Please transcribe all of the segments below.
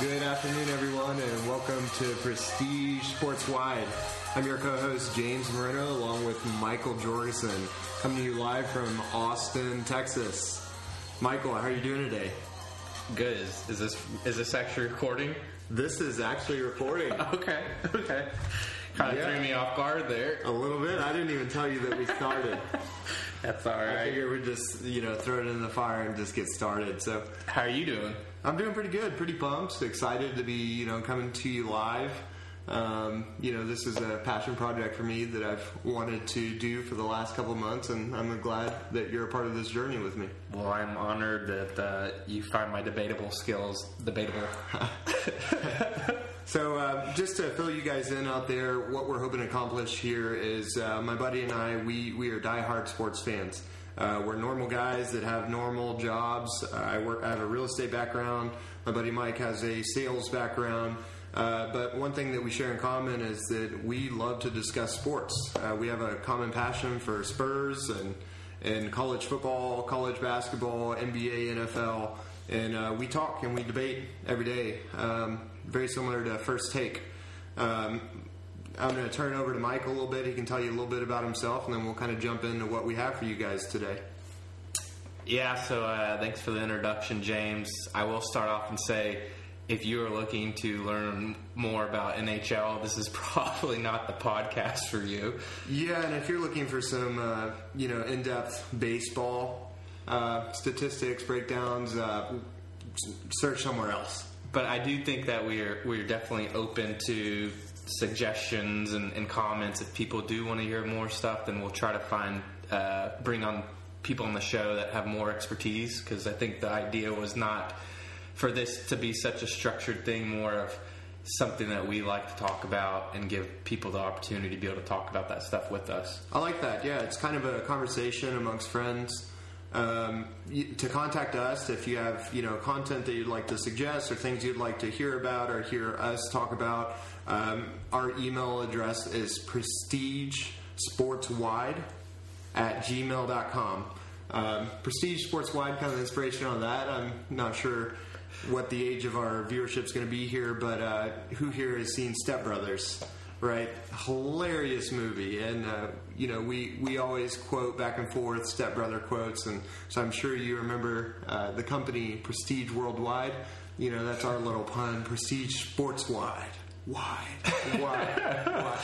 Good afternoon, everyone, and welcome to Prestige Sports Wide. I'm your co-host James Moreno, along with Michael Jorgensen, coming to you live from Austin, Texas. Michael, how are you doing today? Good. Is, is this is this actually recording? This is actually recording. Okay. Okay. Kind of Yeah. threw me off guard there. A little bit. I didn't even tell you that we started. That's all right. I figured we'd just, you know, throw it in the fire and just get started. So How are you doing? I'm doing pretty good, pretty pumped, excited to be, you know, coming to you live. Um, you know, this is a passion project for me that I've wanted to do for the last couple months, and I'm glad that you're a part of this journey with me. Well, I'm honored that uh, you find my debatable skills debatable. So, uh, just to fill you guys in out there, what we're hoping to accomplish here is uh, my buddy and I, we, we are diehard sports fans. Uh, we're normal guys that have normal jobs. Uh, I work. I have a real estate background. My buddy Mike has a sales background. Uh, but one thing that we share in common is that we love to discuss sports. Uh, we have a common passion for Spurs and and college football, college basketball, NBA, NFL, and uh, we talk and we debate every day. Um, very similar to First Take. Um, I'm going to turn it over to Mike a little bit. He can tell you a little bit about himself, and then we'll kind of jump into what we have for you guys today. Yeah. So uh, thanks for the introduction, James. I will start off and say. If you are looking to learn more about NHL, this is probably not the podcast for you. Yeah, and if you're looking for some, uh, you know, in-depth baseball uh, statistics, breakdowns, uh, search somewhere else. but I do think that we're we're definitely open to suggestions and, and comments. If people do want to hear more stuff, then we'll try to find uh, bring on people on the show that have more expertise. Because I think the idea was not for this to be such a structured thing, more of something that we like to talk about and give people the opportunity to be able to talk about that stuff with us. I like that. Yeah, it's kind of a conversation amongst friends. Um, to contact us if you have you know content that you'd like to suggest or things you'd like to hear about or hear us talk about. Um, our email address is prestige prestigesportswide at gmail.com. Um, Prestige Sports Wide, kind of inspiration on that. I'm not sure what the age of our viewership is going to be here, but uh, who here has seen Step Brothers? Right, hilarious movie, and uh, you know we we always quote back and forth Step Brother quotes, and so I'm sure you remember uh, the company Prestige Worldwide. You know that's our little pun, Prestige Sports Wide, wide, wide, wide.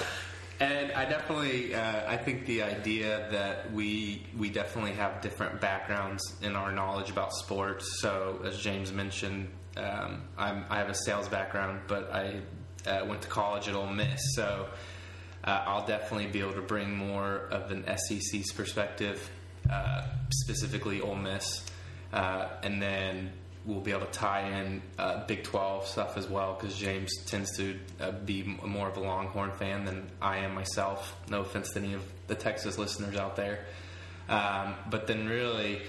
And I definitely, uh, I think the idea that we we definitely have different backgrounds in our knowledge about sports. So, as James mentioned, um, I'm, I have a sales background, but I uh, went to college at Ole Miss. So, uh, I'll definitely be able to bring more of an SEC's perspective, uh, specifically Ole Miss, uh, and then we'll be able to tie in uh, Big 12 stuff as well because James tends to uh, be more of a Longhorn fan than I am myself. No offense to any of the Texas listeners out there. Um, but then, really,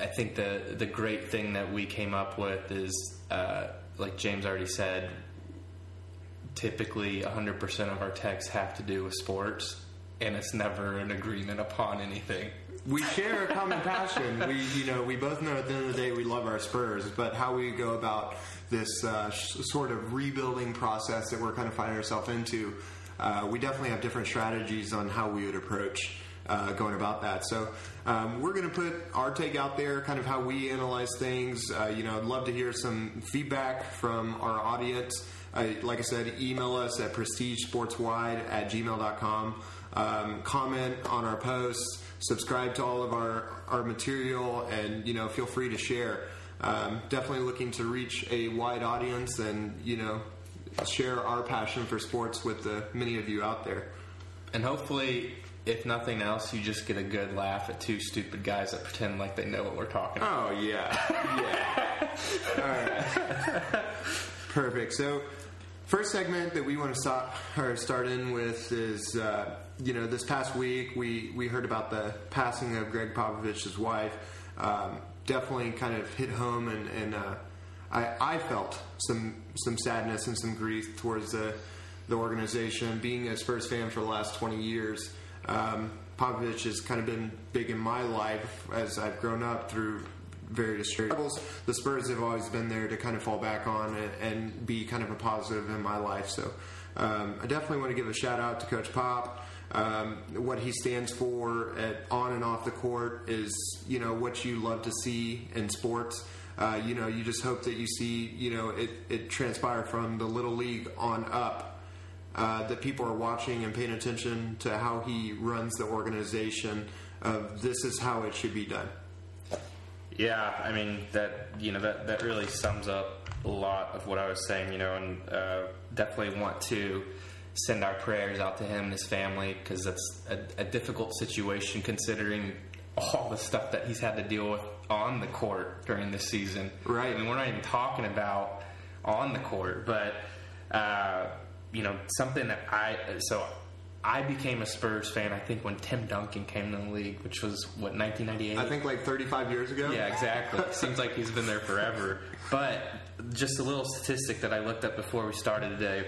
I think the the great thing that we came up with is, uh, like James already said, typically 100% of our texts have to do with sports, and it's never an agreement upon anything. We share a common passion. We, you know, we both know at the end of the day we love our Spurs, but how we go about this uh, sort of rebuilding process that we're kind of finding ourselves into, uh, we definitely have different strategies on how we would approach uh, going about that. So um, we're going to put our take out there, kind of how we analyze things. Uh, you know, I'd love to hear some feedback from our audience. I, like I said, email us at prestigesportswide at gmail.com. Um, comment on our posts, subscribe to all of our, our material, and you know, feel free to share. Um, definitely looking to reach a wide audience and you know, share our passion for sports with the many of you out there. And hopefully, if nothing else, you just get a good laugh at two stupid guys that pretend like they know what we're talking about. Oh yeah, yeah. All right, perfect. So, first segment that we want to stop or start in with is, uh, you know, this past week we we heard about the passing of Gregg Popovich's wife. Um, definitely kind of hit home, and, and uh, I I felt some some sadness and some grief towards the the organization. Being a Spurs fan for the last twenty years. Um, Popovich has kind of been big in my life as I've grown up through various struggles. The Spurs have always been there to kind of fall back on and, and be kind of a positive in my life. So um, I definitely want to give a shout out to Coach Pop. Um, what he stands for at on and off the court is you know what you love to see in sports. Uh, you know, you just hope that you see you know it, it transpire from the little league on up. Uh, that people are watching and paying attention to how he runs the organization. Of this is how it should be done. Yeah, I mean that you know that that really sums up a lot of what I was saying. You know, and uh, definitely want to send our prayers out to him and his family because that's a, a, difficult situation considering all the stuff that he's had to deal with on the court during this season. Right. I mean, we're not even talking about on the court, but uh, you know something that I so I became a Spurs fan. I think when Tim Duncan came to the league, which was what 1998. I think like 35 years ago. Yeah, exactly. Seems like he's been there forever. But just a little statistic that I looked up before we started today.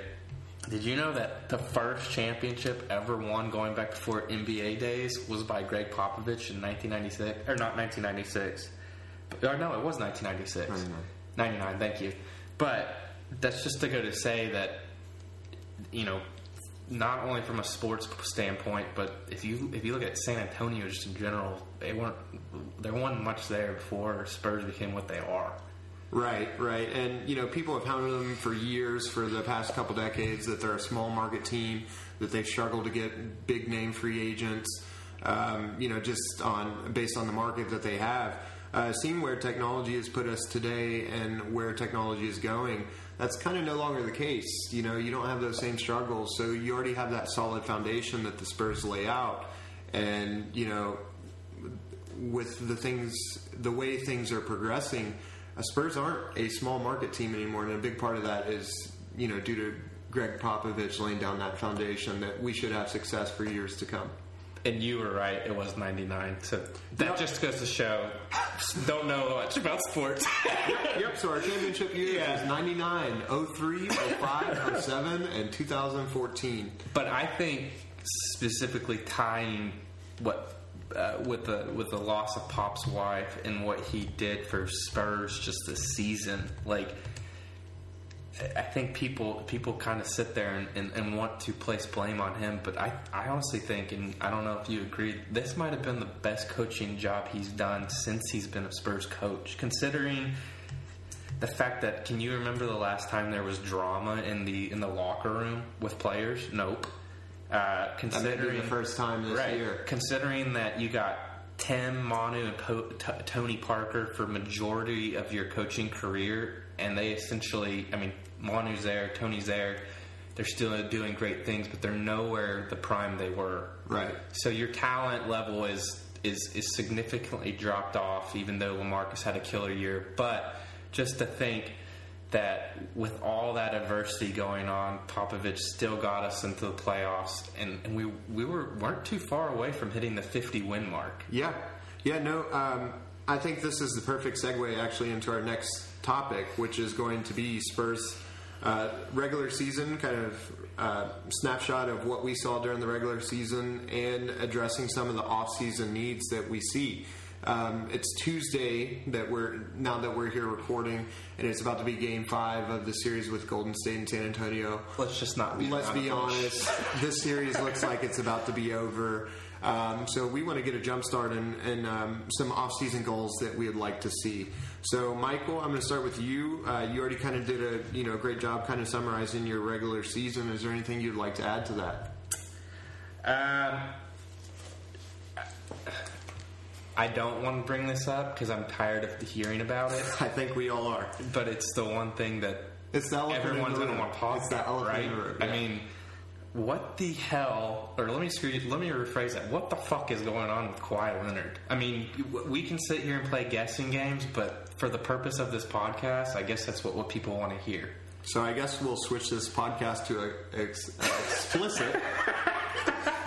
Did you know that the first championship ever won going back before NBA days was by Gregg Popovich in 1996 or not 1996? Or uh, no, it was 1996. 99. 99, thank you. But that's just to go to say that you know not only from a sports standpoint, but if you if you look at San Antonio just in general, they weren't there wasn't much there before Spurs became what they are. Right, right, and you know people have hounded them for years, for the past couple decades, that they're a small market team, that they struggle to get big name free agents. Um, you know, just on based on the market that they have. Uh, seeing where technology has put us today and where technology is going, that's kind of no longer the case. You know, you don't have those same struggles, so you already have that solid foundation that the Spurs lay out, and you know, with the things, the way things are progressing, Spurs aren't a small market team anymore, and a big part of that is you know due to Gregg Popovich laying down that foundation that we should have success for years to come. And you were right; it was '99. So that yep. just goes to show, don't know much about sports. yep. So our championship year yeah. is '99, 03, 05, 07, and 2014. But I think specifically tying what uh, with the with the loss of Pop's wife and what he did for Spurs just this season, like I think people people kind of sit there and, and, and, want to place blame on him, but I, I honestly think, and I don't know if you agree, this might have been the best coaching job he's done since he's been a Spurs coach. Considering the fact that, can you remember the last time there was drama in the in the locker room with players? Nope. Uh, considering the first time this right, year, considering that you got Tim, Manu, and po- T- Tony Parker for majority of your coaching career, and they essentially, I mean, Manu's there, Tony's there. They're still doing great things, but they're nowhere the prime they were. Right. So your talent level is is is significantly dropped off, even though Lamarcus had a killer year. But just to think that with all that adversity going on, Popovich still got us into the playoffs, and, and we we were weren't too far away from hitting the 50 win mark. Yeah, yeah. No, um, I think this is the perfect segue actually into our next topic, which is going to be Spurs uh, regular season, kind of uh, snapshot of what we saw during the regular season and addressing some of the off-season needs that we see. Um, it's Tuesday that we're now that we're here recording, and it's about to be Game Five of the series with Golden State and San Antonio. Let's just not. Be Let's be honest. this series looks like it's about to be over. Um, so we want to get a jump start and, and um, some off-season goals that we would like to see. So, Michael, I'm going to start with you. Uh, you already kind of did a you know great job kind of summarizing your regular season. Is there anything you'd like to add to that? Um, I don't want to bring this up because I'm tired of hearing about it. I think we all are. But it's the one thing that it's everyone's going to want to talk it's about, right? Yeah. I mean, what the hell? Or let me screw you, let me rephrase that. What the fuck is going on with Kawhi Leonard? I mean, we can sit here and play guessing games, but for the purpose of this podcast, I guess that's what, what people want to hear. So I guess we'll switch this podcast to a, a, a explicit.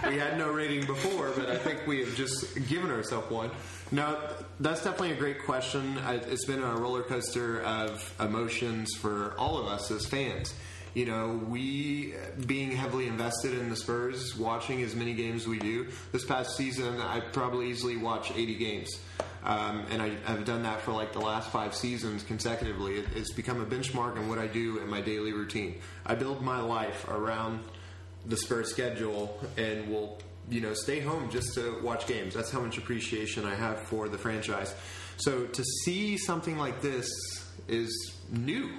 we had no rating before, but I think we have just given ourselves one. No, that's definitely a great question. It's been a roller coaster of emotions for all of us as fans you know, we being heavily invested in the Spurs, watching as many games we do. This past season, I probably easily watched 80 games. Um, and I, I've done that for like the last five seasons consecutively. It, it's become a benchmark in what I do in my daily routine. I build my life around the Spurs schedule and will you know stay home just to watch games. That's how much appreciation I have for the franchise. So to see something like this is new.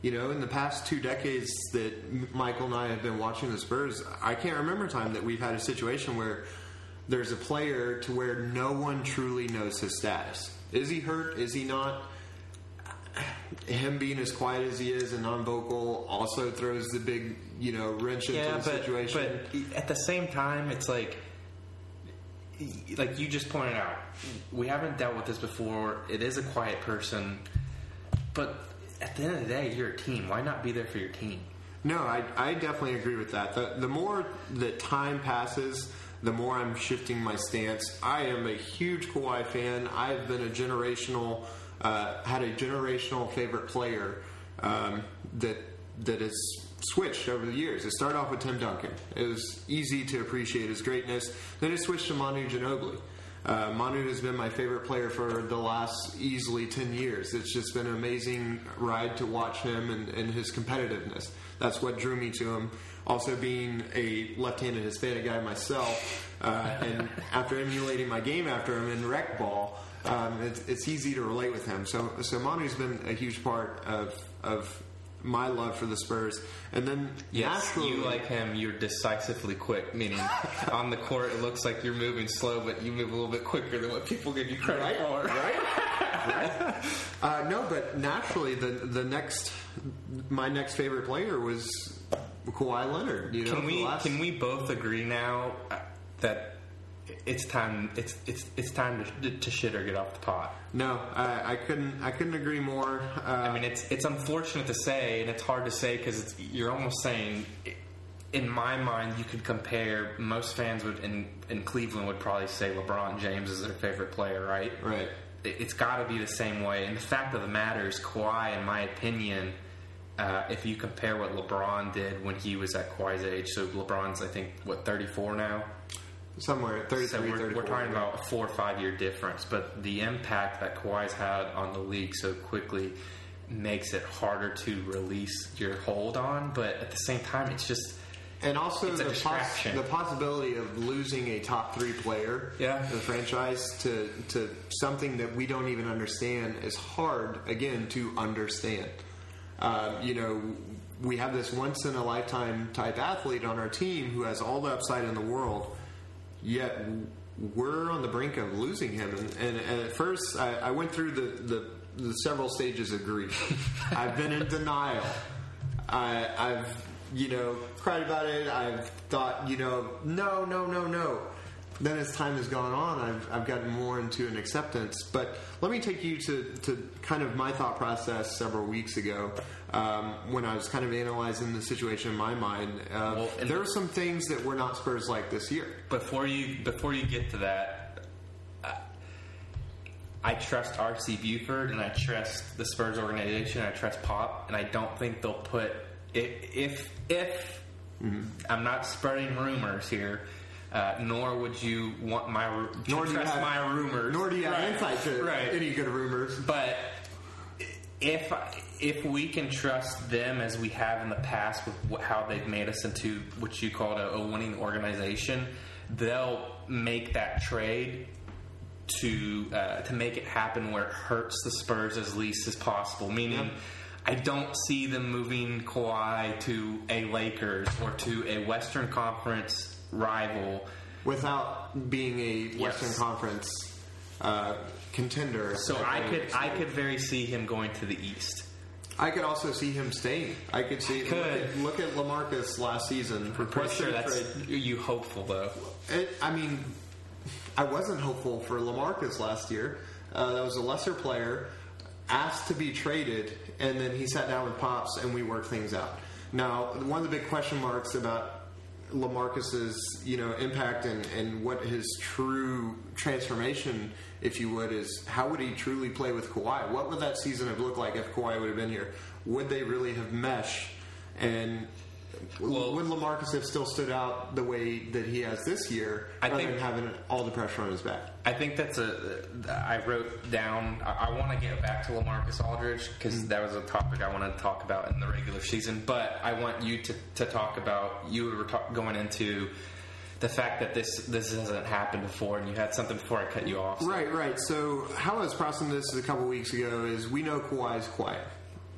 You know, in the past two decades that Michael and I have been watching the Spurs, I can't remember a time that we've had a situation where there's a player to where no one truly knows his status. Is he hurt? Is he not? Him being as quiet as he is and non-vocal also throws the big, you know, wrench into Yeah, the but, situation. but at the same time, it's like, like you just pointed out, we haven't dealt with this before. It is a quiet person, but at the end of the day, you're a team. Why not be there for your team? No, I, I definitely agree with that. The, the more that time passes, the more I'm shifting my stance. I am a huge Kawhi fan. I've been a generational, uh, had a generational favorite player um, that that has switched over the years. It started off with Tim Duncan. It was easy to appreciate his greatness. Then it switched to Manu Ginobili. Uh, Manu has been my favorite player for the last easily 10 years. It's just been an amazing ride to watch him and, and his competitiveness. That's what drew me to him. Also, being a left handed Hispanic guy myself, uh, and after emulating my game after him in rec ball, um, it's, it's easy to relate with him. So, so Manu's been a huge part of, of my love for the Spurs. And then Yes, naturally, you like him. You're decisively quick. Meaning, on the court, it looks like you're moving slow, but you move a little bit quicker than what people give you credit Right, for. right? Uh, no, but naturally, the the next my next favorite player was Kawhi Leonard. You know, Can we last- can we both agree now uh, that it's time it's it's it's time to, to shit or get off the pot? No, I, I couldn't. I couldn't agree more. Uh, I mean, it's it's unfortunate to say, and it's hard to say because you're almost saying. In my mind, you could compare. Most fans would in in Cleveland would probably say LeBron James is their favorite player, right? right. It- It's got to be the same way. And the fact of the matter is, Kawhi, in my opinion, uh, if you compare what LeBron did when he was at Kawhi's age, so LeBron's I think what 34 now. Somewhere at 33, So we're, 34. we're talking about a four or five year difference, but the impact that Kawhi's had on the league so quickly makes it harder to release your hold on. But at the same time, it's just And also the, distraction. the possibility of losing a top three player Yeah. in the franchise to, to something that we don't even understand is hard, again, to understand. Um, you know, we have this once in a lifetime type athlete on our team who has all the upside in the world, yet we're on the brink of losing him. And, and, and at first, I, I went through the, the, the several stages of grief. I've been in denial. I, I've, you know, cried about it. I've thought, you know, no, no, no, no. Then as time has gone on, I've, I've gotten more into an acceptance. But let me take you to, to kind of my thought process several weeks ago um, when I was kind of analyzing the situation in my mind. Uh, Well, there are some things that were not Spurs like this year. before you before you get to that, I, I trust RC Buford and I trust the Spurs organization. I trust Pop, and I don't think they'll put if if, if I'm not spreading rumors here. Uh, nor would you want my Nor do you trust have, my rumors. Nor do you have Right, insight to right. any good rumors. But if if we can trust them as we have in the past with how they've made us into what you called a, a winning organization, they'll make that trade to uh, to make it happen where it hurts the Spurs as least as possible. Meaning. Yep. I don't see them moving Kawhi to a Lakers or to a Western Conference rival Without being a Western Yes. Conference uh, contender. So I could I could very see him going to the East. I could also see him staying. I could see. Look Could. at, look at Lamarcus last season. I'm pretty sure that's trade. you hopeful though. It, I mean, I wasn't hopeful for Lamarcus last year. Uh, that was a lesser player, asked to be traded, and then he sat down with Pops and we worked things out. Now, one of the big question marks about Lamarcus's you know impact and, and what his true transformation, if you would, is how would he truly play with Kawhi? What would that season have looked like if Kawhi would have been here? Would they really have meshed? And Well- would Lamarcus have still stood out the way that he has this year, I rather think- than having all the pressure on his back? I think that's a. I wrote down. I, I want to get back to Lamarcus Aldridge because mm-hmm. that was a topic I want to talk about in the regular season. But I want you to, to talk about. You were going into the fact that this this hasn't happened before, and you had something before I cut you off. Right, right. So how I was processing this a couple weeks ago is we know Kawhi is quiet,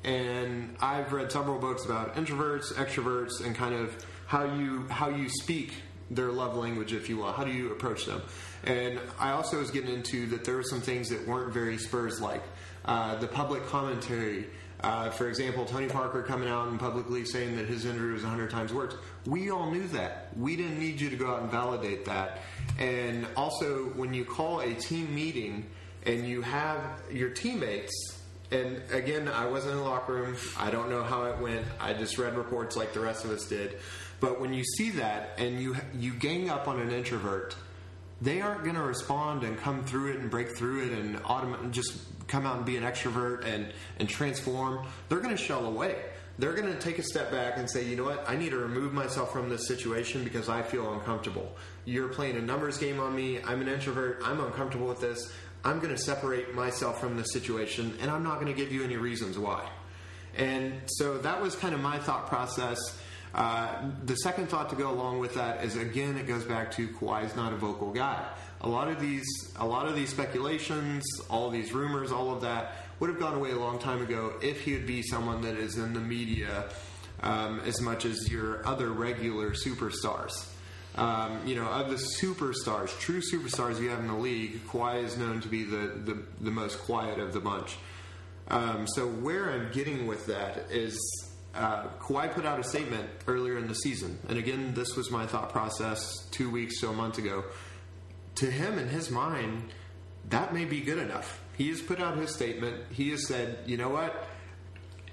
and I've read several books about introverts, extroverts, and kind of how you how you speak their love language, if you will. How do you approach them? And I also was getting into that there were some things that weren't very Spurs like. Uh, the public commentary. Uh, for example, Tony Parker coming out and publicly saying that his injury was 100 times worse. We all knew that. We didn't need you to go out and validate that. And also, when you call a team meeting and you have your teammates, and again, I wasn't in the locker room. I don't know how it went. I just read reports like the rest of us did. But when you see that and you you gang up on an introvert, they aren't going to respond and come through it and break through it and automate, just come out and be an extrovert and, and transform. They're going to shell away. They're going to take a step back and say, you know what, I need to remove myself from this situation because I feel uncomfortable. You're playing a numbers game on me. I'm an introvert. I'm uncomfortable with this. I'm going to separate myself from this situation and I'm not going to give you any reasons why. And so that was kind of my thought process. Uh, the second thought to go along with that is again, it goes back to Kawhi's not a vocal guy. A lot of these, a lot of these speculations, all these rumors, all of that would have gone away a long time ago if he would be someone that is in the media um, as much as your other regular superstars. Um, you know, of the superstars, true superstars you have in the league, Kawhi is known to be the, the, the most quiet of the bunch. Um, so where I'm getting with that is uh, Kawhi put out a statement earlier in the season, and again, this was my thought process two weeks to a month ago. To him, in his mind, that may be good enough. He has put out his statement. He has said, "You know what?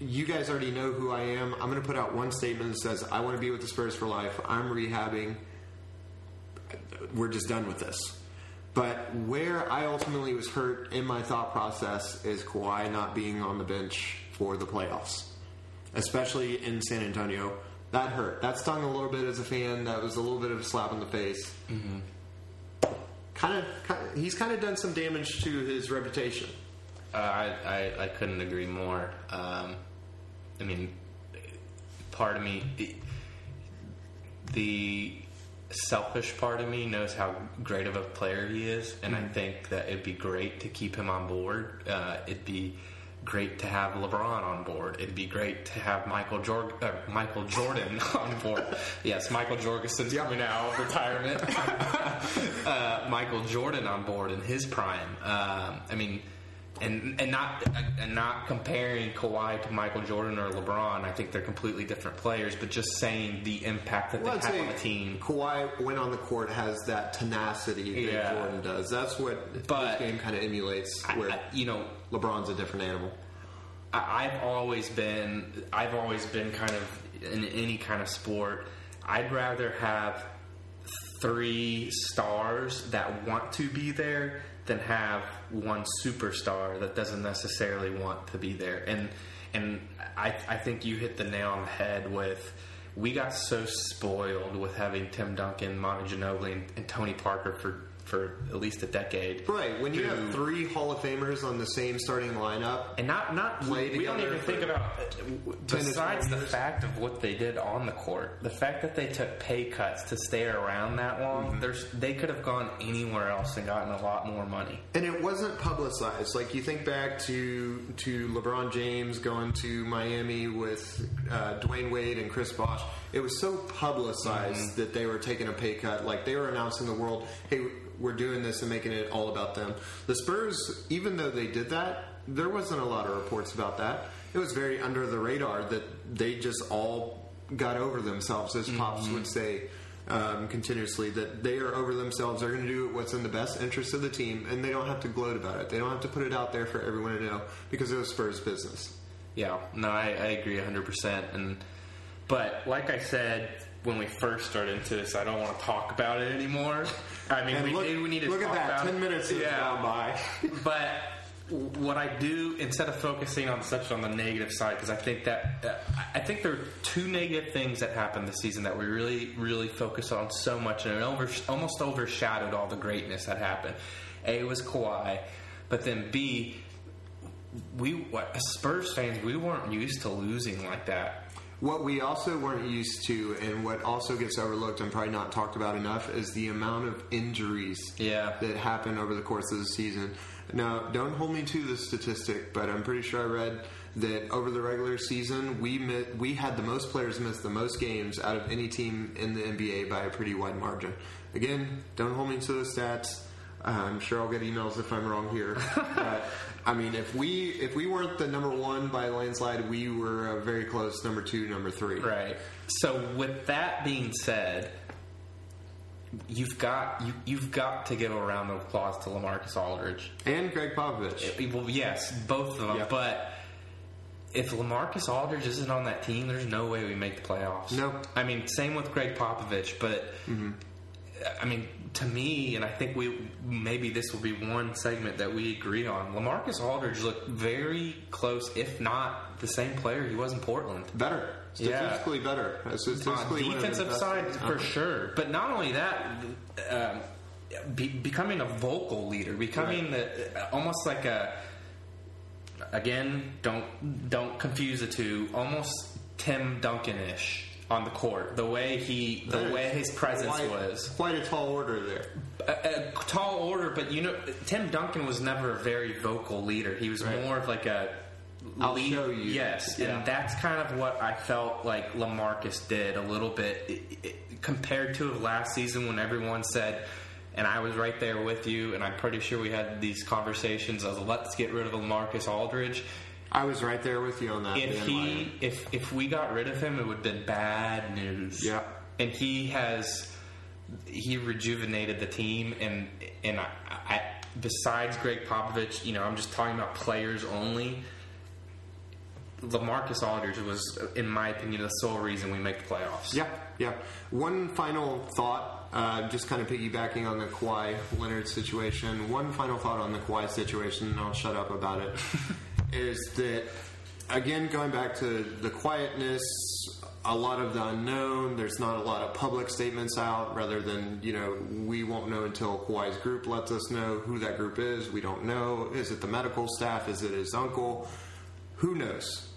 You guys already know who I am. I'm going to put out one statement that says I want to be with the Spurs for life. I'm rehabbing. We're just done with this." But where I ultimately was hurt in my thought process is Kawhi not being on the bench for the playoffs, especially in San Antonio. That hurt. That stung a little bit as a fan. That was a little bit of a slap in the face. Kind of, he's kind of done some damage to his reputation. Uh, I, I I couldn't agree more. Um, I mean, part of me, the, the selfish part of me knows how great of a player he is, and I think that it'd be great to keep him on board. Uh, it'd be great to have LeBron on board. It'd be great to have Michael Jor- uh, Michael Jordan on board. Yes, Michael Jorgensen's coming out of retirement. uh, Michael Jordan on board in his prime. Um, I mean, and and not and not comparing Kawhi to Michael Jordan or LeBron. I think they're completely different players. But just saying the impact that Well, they have on the team. Kawhi, when on the court, has that tenacity that Yeah. Jordan does. That's what But- this game kind of emulates. I- Where I- you know, LeBron's a different animal. I- I've always been I've always been kind of in any kind of sport. I'd rather have three stars that want to be there than have one superstar that doesn't necessarily want to be there. And and I I think you hit the nail on the head with we got so spoiled with having Tim Duncan, Manu Ginobili, and, and Tony Parker for for at least a decade. Right. When you who- have three Hall of Famers on the same starting lineup, and not not Play we don't even think about to besides the fact of what they did on the court, the fact that they took pay cuts to stay around that long. Mm-hmm. There's they could have gone anywhere else and gotten a lot more money. and it wasn't publicized. Like you think back to to LeBron James going to Miami with uh, Dwyane Wade and Chris Bosh. It was so publicized Mm-hmm. that they were taking a pay cut. Like they were announcing the world, "Hey, we're doing this and making it all about them." The Spurs, even though they did that, there wasn't a lot of reports about that. It was very under the radar that they just all got over themselves, as Pops Mm-hmm. would say um, continuously that they are over themselves. They're going to do what's in the best interest of the team, and they don't have to gloat about it. They don't have to put it out there for everyone to know because it was Spurs business. Yeah, no, I, I agree 100%. And but like I said when we first started into this, I don't want to talk about it anymore. I mean, And we, look, we need to look talk at that. about Ten minutes has yeah. gone by. but what I do instead of focusing on such on the negative side because I think that uh, I think there are two negative things that happened this season that we really really focus on so much and it over, almost overshadowed all the greatness that happened. A was Kawhi, but then B we as Spurs fans we weren't used to losing like that. What we also weren't used to, and what also gets overlooked and probably not talked about enough, is the amount of injuries Yeah. that happen over the course of the season. Now, don't hold me to the statistic, but I'm pretty sure I read that over the regular season, we we had the most players miss the most games out of any team in the NBA by a pretty wide margin. Again, don't hold me to the stats. I'm sure I'll get emails if I'm wrong here. but I mean, if we if we weren't the number one by landslide, we were a very close number two, number three. Right. So with that being said, you've got you, you've got to give a round of applause to Lamarcus Aldridge. And Gregg Popovich. Well, yes, both of them. Yeah. But if Lamarcus Aldridge isn't on that team, there's no way we make the playoffs. No. I mean, same with Gregg Popovich. But mm-hmm. I mean, to me, and I think we maybe this will be one segment that we agree on. Lamarcus Aldridge looked very close, if not the same player he was in Portland. better. Yeah. Statistically better. Uh, on Statistically the defensive side for sure. But not only that, um, be, becoming a vocal leader, becoming the, almost like a again don't don't confuse the two, almost Tim Duncan ish on the court. The way he, the That way his presence quite, was Quite a tall order there. a, a tall order, but you know, Tim Duncan was never a very vocal leader. He was Right. more of like a I'll show you. Yes, Yeah. and that's kind of what I felt like Lamarcus did a little bit it, it, compared to last season when everyone said. And I was right there with you, and I'm pretty sure we had these conversations of let's get rid of Lamarcus Aldridge. I was right there with you on that. If he, if if we got rid of him, it would have been bad news. Yeah. and he has he rejuvenated the team, and and I, I besides Gregg Popovich, you know, I'm just talking about players only. Lamarcus Aldridge was, in my opinion, the sole reason we make the playoffs. Yeah, yeah. One final thought, uh, just kind of piggybacking on the Kawhi Leonard situation. One final thought on the Kawhi situation, and I'll shut up about it. is that again going back to the quietness, a lot of the unknown. There's not a lot of public statements out. Rather than you know, we won't know until Kawhi's group lets us know who that group is. We don't know. Is it the medical staff? Is it his uncle? Who knows?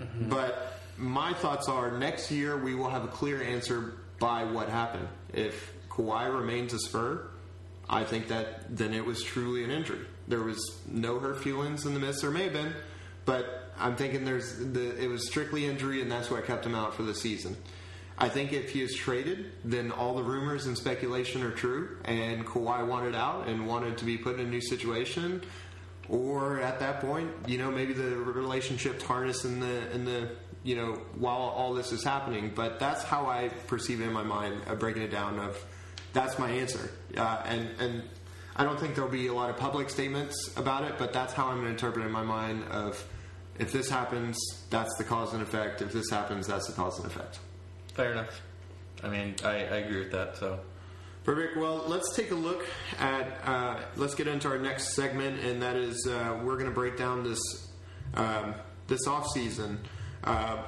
Mm-hmm. But my thoughts are next year we will have a clear answer by what happened. If Kawhi remains a Spur, I think that then it was truly an injury. There was no hurt feelings in the midst. There may have been, but I'm thinking there's the it was strictly injury, and that's what kept him out for the season. I think if he is traded, then all the rumors and speculation are true, and Kawhi wanted out and wanted to be put in a new situation. Or at that point, you know, maybe the relationship tarnished in the in the you know while all this is happening. But that's how I perceive it in my mind, breaking it down. Of that's my answer, uh, and and I don't think there'll be a lot of public statements about it, but that's how I'm going to interpret it in my mind. Of if this happens, that's the cause and effect. If this happens, that's the cause and effect. Fair enough. I mean, I, I agree with that. So Perfect. Well, let's take a look at. Uh, let's get into our next segment, and that is uh, we're going to break down this um, this off season. Uh,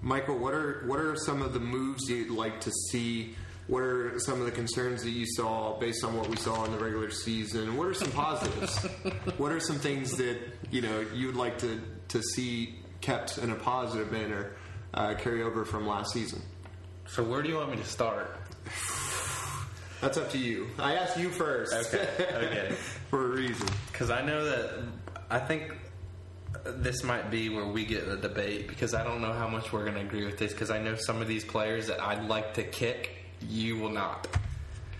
Michael, what are what are some of the moves you'd like to see? What are some of the concerns that you saw based on what we saw in the regular season? What are some positives? what are some things that you know you'd like to to see kept in a positive manner uh, carry over from last season? so where do you want me to start? That's up to you. I asked you first. Okay. Okay. For a reason. Because I know that I think this might be where we get the debate because I don't know how much we're going to agree with this because I know some of these players that I'd like to kick, you will not.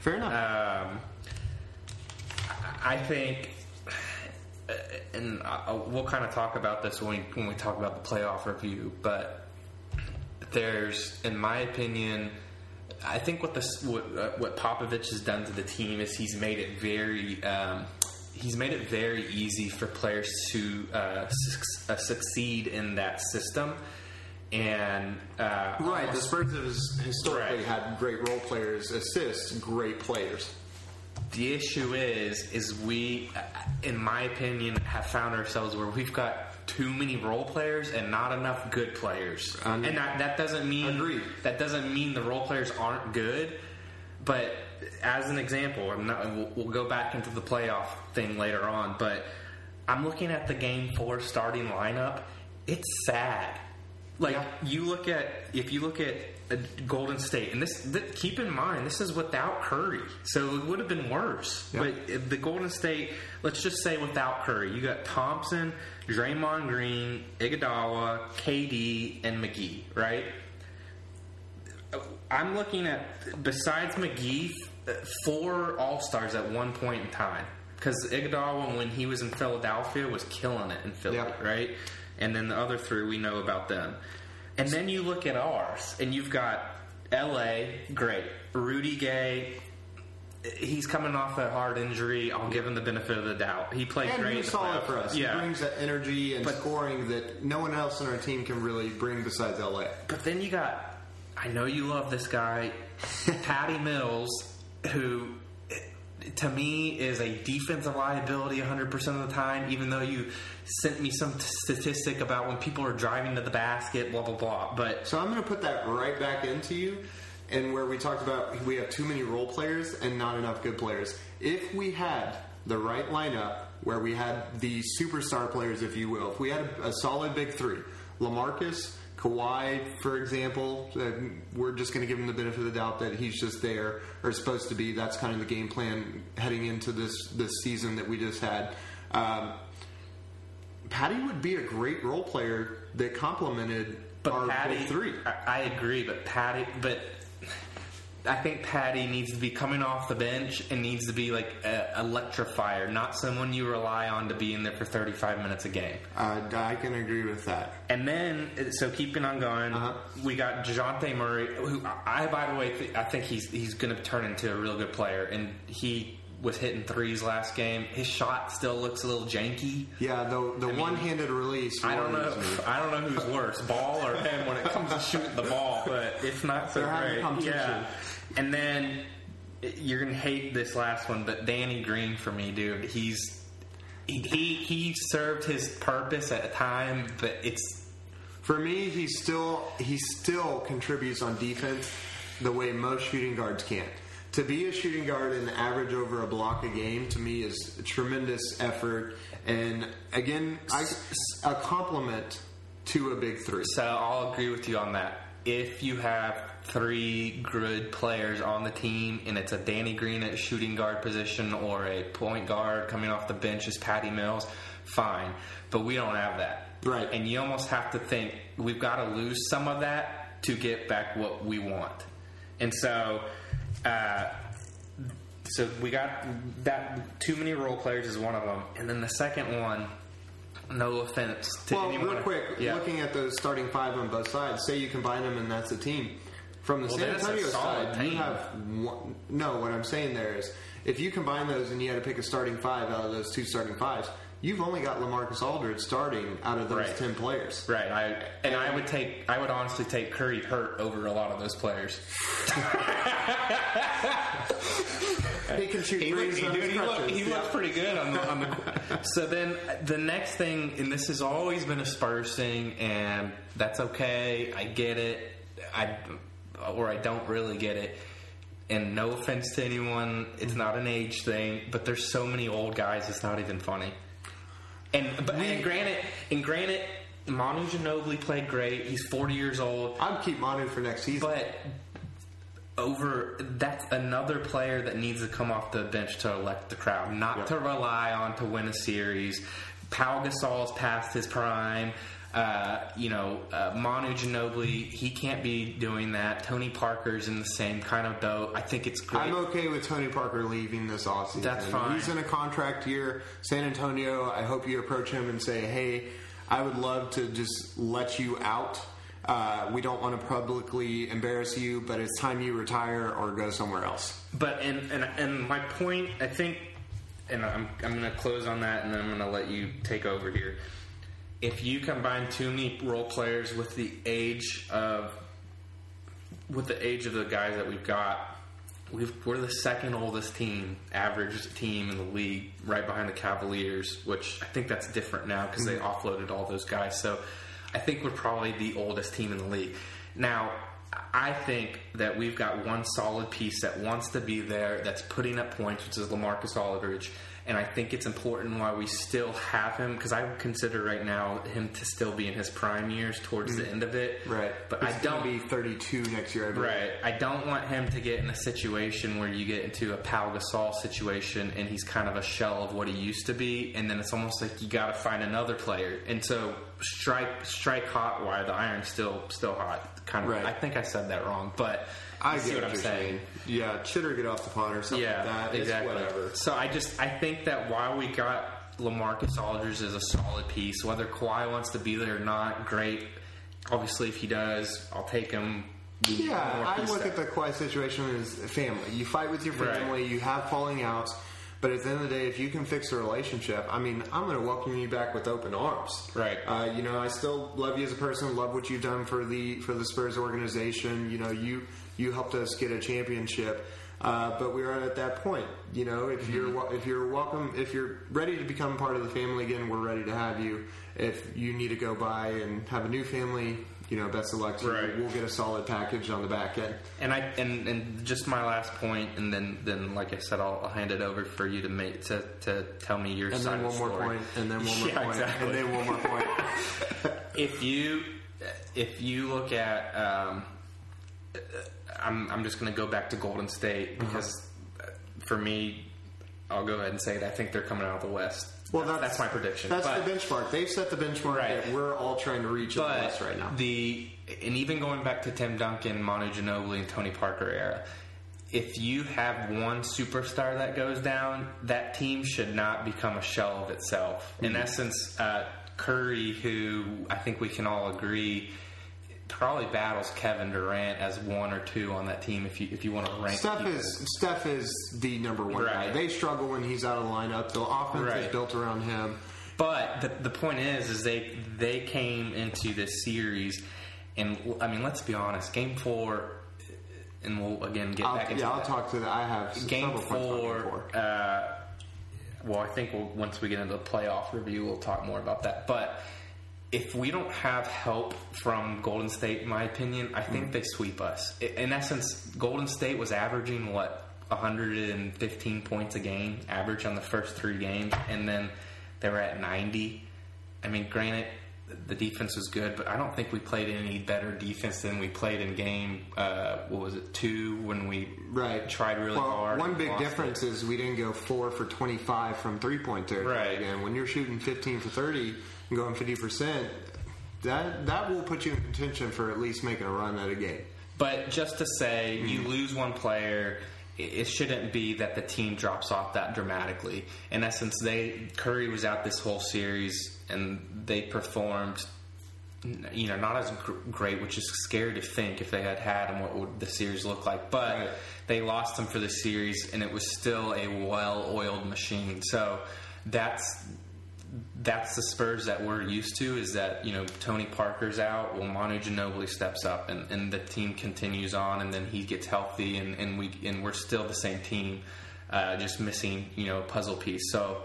Fair enough. Um, I think, and we'll kind of talk about this when we when we talk about the playoff review. But there's, in my opinion, I think what this what, uh, what Popovich has done to the team is he's made it very. Um, He's made it very easy for players to uh, su- uh, succeed in that system, and uh, right. The Spurs have historically had great role players assist great players. the issue is, is we, in my opinion, have found ourselves where we've got too many role players and not enough good players. Um, and that, that doesn't mean Agreed. that doesn't mean the role players aren't good. But as an example, I'm not, we'll, we'll go back into the playoff thing later on. But I'm looking at the game four starting lineup. It's sad. Like Yeah. you look at if you look at Golden State, and this th- keep in mind this is without Curry, so it would have been worse. Yeah. But the Golden State, let's just say without Curry, you got Thompson, Draymond Green, Iguodala, KD, and McGee, right? I'm looking at besides McGee, four All Stars at one point in time. Because Iguodala, when he was in Philadelphia, was killing it in Philly, Yeah. right? And then the other three, we know about them. And then you look at ours, and you've got L.A. Great, Rudy Gay. He's coming off a hard injury. I'll give him the benefit of the doubt. He played And great. he in was the solid for us. Yeah, He brings that energy and But- scoring that no one else on our team can really bring besides LA. But then you got, I know you love this guy, Patty Mills, who to me is a defensive liability 100% of the time, even though you sent me some statistic about when people are driving to the basket, blah, blah, blah. But So I'm going to put that right back into you, and where we talked about we have too many role players and not enough good players. If we had the right lineup, where we had the superstar players, if you will, if we had a, a solid big three, Lamarcus, Kawhi, for example, we're just going to give him the benefit of the doubt that he's just there or supposed to be. That's kind of the game plan heading into this this season that we just had. Um, Patty would be a great role player that complemented but our Patty, three. I, I agree, but Patty, but I think Patty needs to be coming off the bench and needs to be like a electrifier, not someone you rely on to be in there for 35 minutes a game. Uh, I can agree with that. And then, so keeping on going, Uh-huh. we got Dejounte Murray, who I, by the way, th- I think he's he's going to turn into a real good player. And he was hitting threes last game. His shot still looks a little janky. Yeah, the the mean, one-handed release. I don't know. I don't know who's worse, ball or him, when it comes to shooting the ball. But it's not so They're great. Yeah. And then you're gonna hate this last one, but Danny Green for me, dude. He's he he, he served his purpose at a time, but it's For me, he still he still contributes on defense the way most shooting guards can't. To be a shooting guard and average over a block a game to me is a tremendous effort, and again, I, a compliment to a big three. So I'll agree with you on that. If you have three good players on the team and it's a Danny Green at shooting guard position or a point guard coming off the bench as Patty Mills, fine. But we don't have that. Right. And you almost have to think we've got to lose some of that to get back what we want. And so uh, so we got that too many role players is one of them. And then the second one no offense to Well, anyone. real quick, yeah. looking at those starting five on both sides, say you combine them and that's a team. From the Well, San then it's a Antonio side, you team. have one, no. What I'm saying there is, if you combine those and you had to pick a starting five out of those two starting fives, you've only got Lamarcus Aldridge starting out of those Right. ten players. Right, I and I would take I would honestly take Curry hurt over a lot of those players. He can shoot He threes looked, he, he, looked, he Yeah. looked pretty good on the on the. so then the next thing, and this has always been a Spurs thing, and that's okay. I get it. I or I don't really get it. And no offense to anyone, it's mm-hmm. not an age thing, but there's so many old guys, it's not even funny. And but and granted, and granted, Manu Ginobili played great. He's 40 years old. I'd keep Manu for next season. But over that's another player that needs to come off the bench to elect the crowd, not Yep. to rely on to win a series. Pau Gasol's past his prime. Uh, you know, uh, Manu Ginobili, he can't be doing that. Tony Parker's in the same kind of boat. I think it's great. I'm okay with Tony Parker leaving this offseason. That's fine. He's in a contract year. San Antonio, I hope you approach him and say, hey, I would love to just let you out. Uh, we don't want to publicly embarrass you, but it's time you retire or go somewhere else. But and and and my point, I think, and I'm I'm going to close on that, and then I'm going to let you take over here. If you combine too many role players with the age of with the age of the guys that we've got, we've, we're the second oldest team, average team in the league, right behind the Cavaliers, which I think that's different now because they mm-hmm. offloaded all those guys. So I think we're probably the oldest team in the league. Now, I think that we've got one solid piece that wants to be there, that's putting up points, which is Lamarcus Aldridge. And I think it's important why we still have him because I would consider right now him to still be in his prime years towards the mm. end of it. Right. But He's I don't be 32 next year. I believe. Right. I don't want him to get in a situation where you get into a Pau Gasol situation and he's kind of a shell of what he used to be, and then it's almost like you got to find another player. And so strike strike hot while the iron's still still hot. Kind of. Right. I think I said that wrong, but I get see what I'm saying. Yeah, chitter get off the pond or something Yeah, like that. It's whatever. So I just I think that while we got Lamarcus Aldridge as a solid piece, whether Kawhi wants to be there or not, great. Obviously, if he does, I'll take him. We need more Yeah, I look there. at the Kawhi situation as family. You fight with your Right. family, you have falling outs, but at the end of the day, if you can fix the relationship, I mean, I'm going to welcome you back with open arms. Right. Uh, you know, I still love you as a person. Love what you've done for the for the Spurs organization. You know, you you helped us get a championship. Uh, but we're at that point, you know. If you're Mm-hmm. if you're welcome, if you're ready to become part of the family again, we're ready to have you. If you need to go by and have a new family, you know, best of luck to Right. you. We'll get a solid package on the back end. And I and, and just my last point, and then then like I said, I'll, I'll hand it over for you to make to, to tell me your And side then one more story. point, and then one more Yeah, point, exactly. and then one more point. If you if you look at, um, I'm I'm just going to go back to Golden State Uh-huh. because uh, for me, I'll go ahead and say it. I think they're coming out of the West. Well, that's, that's, my prediction. That's But- the benchmark. They've set the benchmark Right. that we're all trying to reach in the But West right now. the and even going back to Tim Duncan, Manu Ginobili, and Tony Parker era, if you have one superstar that goes down, that team should not become a shell of itself. Mm-hmm. In essence, uh, Curry, who I think we can all agree probably battles Kevin Durant as one or two on that team. If you if you want to rank Steph is Steph is the number one guy. They struggle when he's out of the lineup. The offense is Right. built around him. But the, the point is, is they they came into this series, and I mean, let's be honest. Game four, and we'll again get I'll, back into yeah, I'll that. talk to that. I have game several points about game four. four. Uh, well, I think we'll, once we get into the playoff review, we'll talk more about that. But if we don't have help from Golden State, in my opinion, I think they sweep us. In essence, Golden State was averaging what 115 points a game, average on the first three games, and then they were at 90. I mean, granted, the defense was good, but I don't think we played any better defense than we played in game. Uh, what was it, two when we Right. tried really well, hard. One big difference it. is we didn't go four for 25 from three point territory Right. and When you're shooting 15 for 30 and going 50%, that, that will put you in contention for at least making a run at a game. But just to say, you Mm-hmm. lose one player, it shouldn't be that the team drops off that dramatically. In essence, they Curry was out this whole series, and they performed. You know, not as great, which is scary to think if they had had and what would the series look like? But Right. they lost him for the series, and it was still a well-oiled machine. So that's that's the Spurs that we're used to. Is that you know Tony Parker's out, well Manu Ginobili steps up, and, and the team continues on, and then he gets healthy, and, and we and we're still the same team, uh, just missing you know a puzzle piece. So.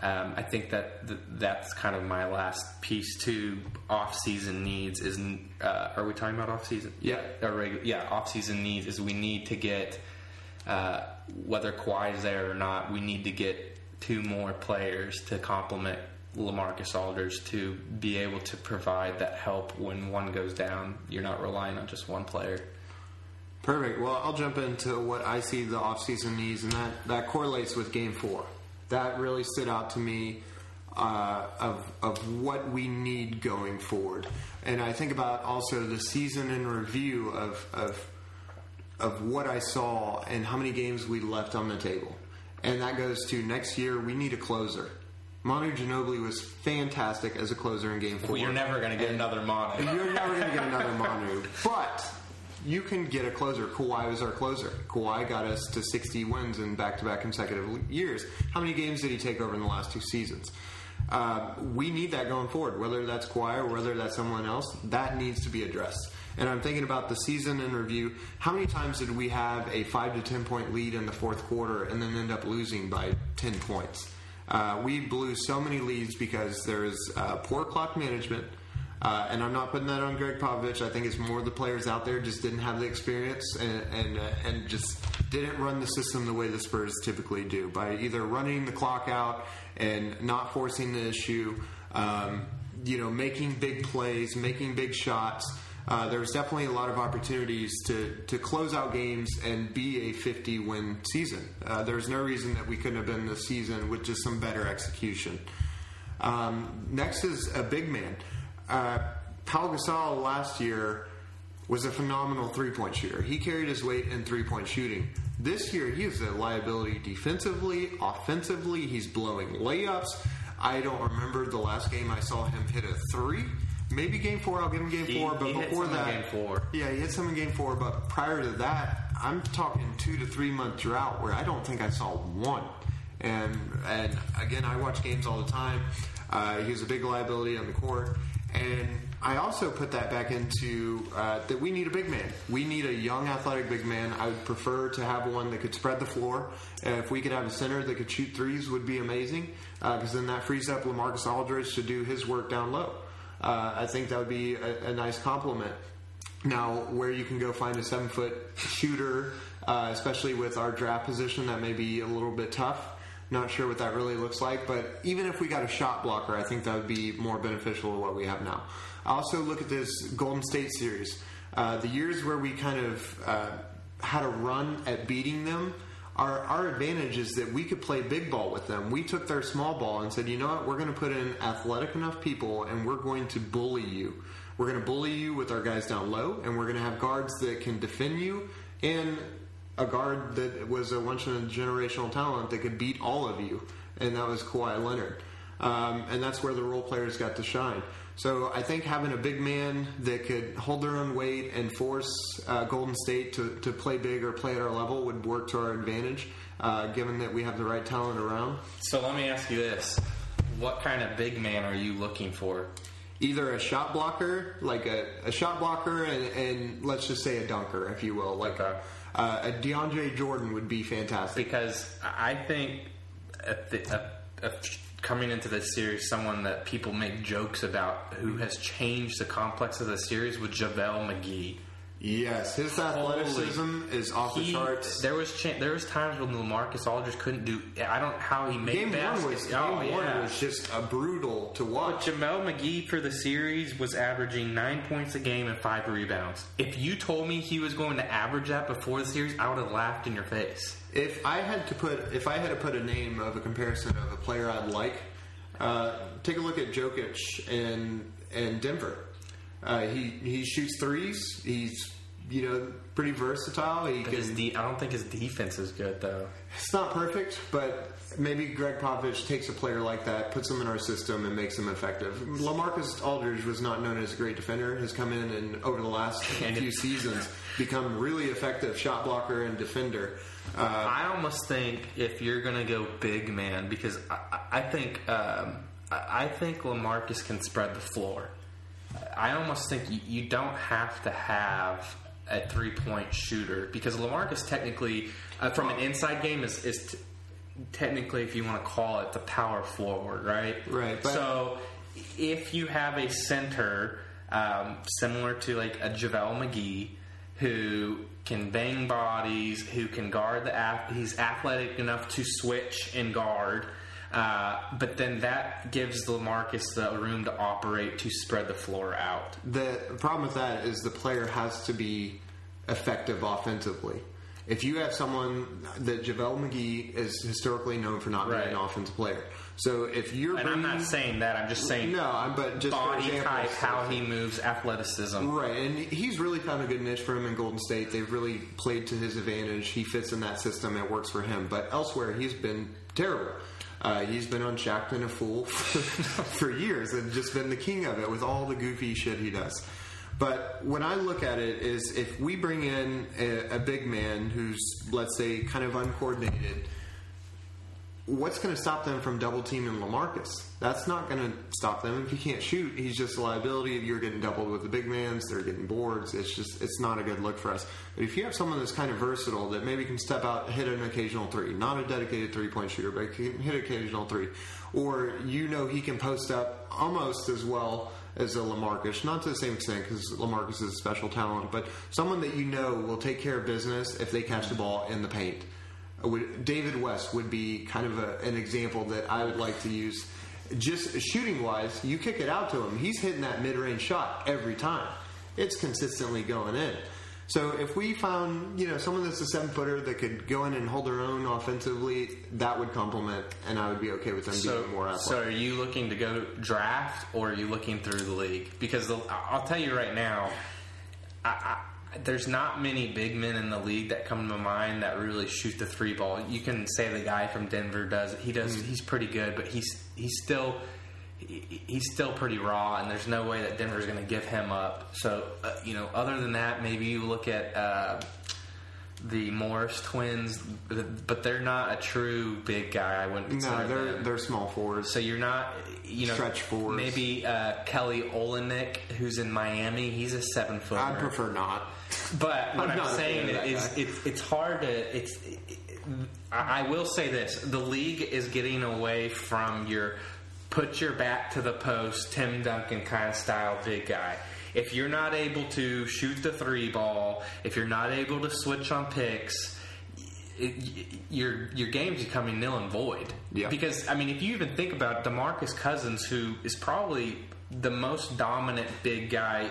Um, I think that th- that's kind of my last piece to off-season needs. Is uh, are we talking about off-season? Yeah. regu- yeah. Off-season needs is we need to get uh, whether Kawhi is there or not, we need to get two more players to complement Lamarcus Aldridge to be able to provide that help when one goes down. You're not relying on just one player. Perfect. Well, I'll jump into what I see the offseason needs, and that, that correlates with game four. That really stood out to me uh, of, of what we need going forward. And I think about also the season in review of, of, of what I saw and how many games we left on the table. And that goes to next year, we need a closer. Manu Ginobili was fantastic as a closer in game four. Well, you're never going to get And- another Manu. you're never going to get another Manu. But you can get a closer. Kawhi was our closer. Kawhi got us to 60 wins in back to back consecutive years. How many games did he take over in the last two seasons? Uh, we need that going forward, whether that's Kawhi or whether that's someone else. That needs to be addressed. And I'm thinking about the season in review. How many times did we have a five to ten point lead in the fourth quarter and then end up losing by ten points? Uh, we blew so many leads because there is uh, poor clock management. Uh, and I'm not putting that on Gregg Popovich. I think it's more the players out there just didn't have the experience and and, uh, and just didn't run the system the way the Spurs typically do by either running the clock out and not forcing the issue, um, you know, making big plays, making big shots. Uh, there was definitely a lot of opportunities to, to close out games and be a 50 win season. Uh, there's no reason that we couldn't have been this season with just some better execution. Um, next is a big man. Uh, Gasol last year was a phenomenal three point shooter. He carried his weight in three point shooting. This year, he is a liability defensively, offensively. He's blowing layups. I don't remember the last game I saw him hit a three. Maybe game four, I'll give him game He- four. But before that, game four. yeah, he hit some in game four. But prior to that, I'm talking two to three month drought where I don't think I saw one. And and again, I watch games all the time. Uh, he was a big liability on the court, and I also put that back into uh, that we need a big man. We need a young, athletic big man. I would prefer to have one that could spread the floor. Uh, if we could have a center that could shoot threes, would be amazing because then that frees up Lamarcus Aldridge to do his work down low. Uh, I think that would be a, a nice compliment. Now, where you can go find a seven foot shooter, uh, especially with our draft position, that may be a little bit tough. Not sure what that really looks like, but even if we got a shot blocker, I think that would be more beneficial to what we have now. I also look at this Golden State series. Uh, the years where we kind of uh, had a run at beating them, our, our advantage is that we could play big ball with them. We took their small ball and said, you know what, we're going to put in athletic enough people and we're going to bully you. We're going to bully you with our guys down low, and we're going to have guards that can defend you and a guard that was a once in a generational talent that could beat all of you, and that was Kawhi Leonard. Um, and that's where the role players got to shine. So I think having a big man that could hold their own weight and force uh, Golden State to, to play big or play at our level would work to our advantage, uh, given that we have the right talent around. So let me ask you this: What kind of big man are you looking for? Either a shot blocker, like a, a shot blocker, and, and let's just say a dunker, if you will. Like Okay. uh, a DeAndre Jordan would be fantastic. Because I think the, at, at coming into this series, someone that people make jokes about who mm-hmm. has changed the complex of the series with JaVale McGee. Yes, his athleticism is off the charts. There was cha- there was times when Lamarcus Aldridge couldn't do. I don't know how he made Game one baskets. was oh, game oh, one yeah. was just a brutal to watch. JaVale McGee for the series was averaging nine points a game and five rebounds. If you told me he was going to average that before the series, I would have laughed in your face. If I had to put, if I had to put a name of a comparison of a player I'd like, uh, take a look at Jokic and and Denver. Uh, he he shoots threes. He's you know pretty versatile. He But can. de- I don't think his defense is good though. It's not perfect, but maybe Gregg Popovich takes a player like that, puts him in our system, and makes him effective. Lamarcus Aldridge was not known as a great defender. Has come in and over the last few seasons become really effective shot blocker and defender. Uh, I almost think if you're going to go big man, because I, I think um, I think Lamarcus can spread the floor. I almost think you, you don't have to have a three point shooter because Lamarcus technically, uh, from an inside game, is, is t- technically, if you want to call it, the power forward, right? Right, so if you have a center um, similar to like a JaVale McGee who can bang bodies, who can guard the ath- he's athletic enough to switch and guard. Uh, but then that gives Lamarcus the room to operate to spread the floor out. The problem with that is the player has to be effective offensively. If you have someone that JaVale McGee is historically known for not being Right. an offensive player, so if you're And I'm not saying that. I'm just saying no, but just body example, type, how he moves, athleticism. Right, and he's really found a good niche for him in Golden State. They've really played to his advantage. He fits in that system. It works for him. But elsewhere, he's been terrible. Uh, he's been on Shaq and a fool for, for years and just been the king of it with all the goofy shit he does. But when I look at it, is if we bring in a, a big man who's, let's say, kind of uncoordinated, what's going to stop them from double teaming Lamarcus? That's not going to stop them. If he can't shoot, he's just a liability. You're getting doubled with the big mans. They're getting boards. It's just it's not a good look for us. But if you have someone that's kind of versatile that maybe can step out, hit an occasional three, not a dedicated three point shooter, but can hit occasional three, or you know he can post up almost as well as a Lamarcus, not to the same extent because Lamarcus is a special talent, but someone that you know will take care of business if they catch the ball in the paint. Would, David West would be kind of a, an example that I would like to use. Just shooting wise, you kick it out to him, he's hitting that mid range shot every time. It's consistently going in. So if we found, you know, someone that's a seven footer that could go in and hold their own offensively, that would complement, and I would be okay with them So, being more athletic. so are you looking to go draft or are you looking through the league? Because the, I'll tell you right now, I, there's not many big men in the league that come to mind that really shoot the three ball. You can say the guy from Denver does. He does. Mm-hmm. He's pretty good, but he's he's still. he- He's still pretty raw, and there's no way that Denver's going to give him up. So, uh, you know, other than that, maybe you look at uh, the Morris twins, but they're not a true big guy. I wouldn't consider no, they're them. they're small forwards. So you're not, you know, Stretch forwards. Maybe uh, Kelly Olynyk, who's in Miami, he's a seven footer. I'd prefer not. But what I'm I'm, saying fan of that is, it's it's hard to. It's. It, I I will say this: the league is getting away from your put your back to the post, Tim Duncan kind of style big guy. If you're not able to shoot the three ball, if you're not able to switch on picks, it, your your game's becoming nil and void. Yeah. Because I mean, if you even think about Demarcus Cousins, who is probably the most dominant big guy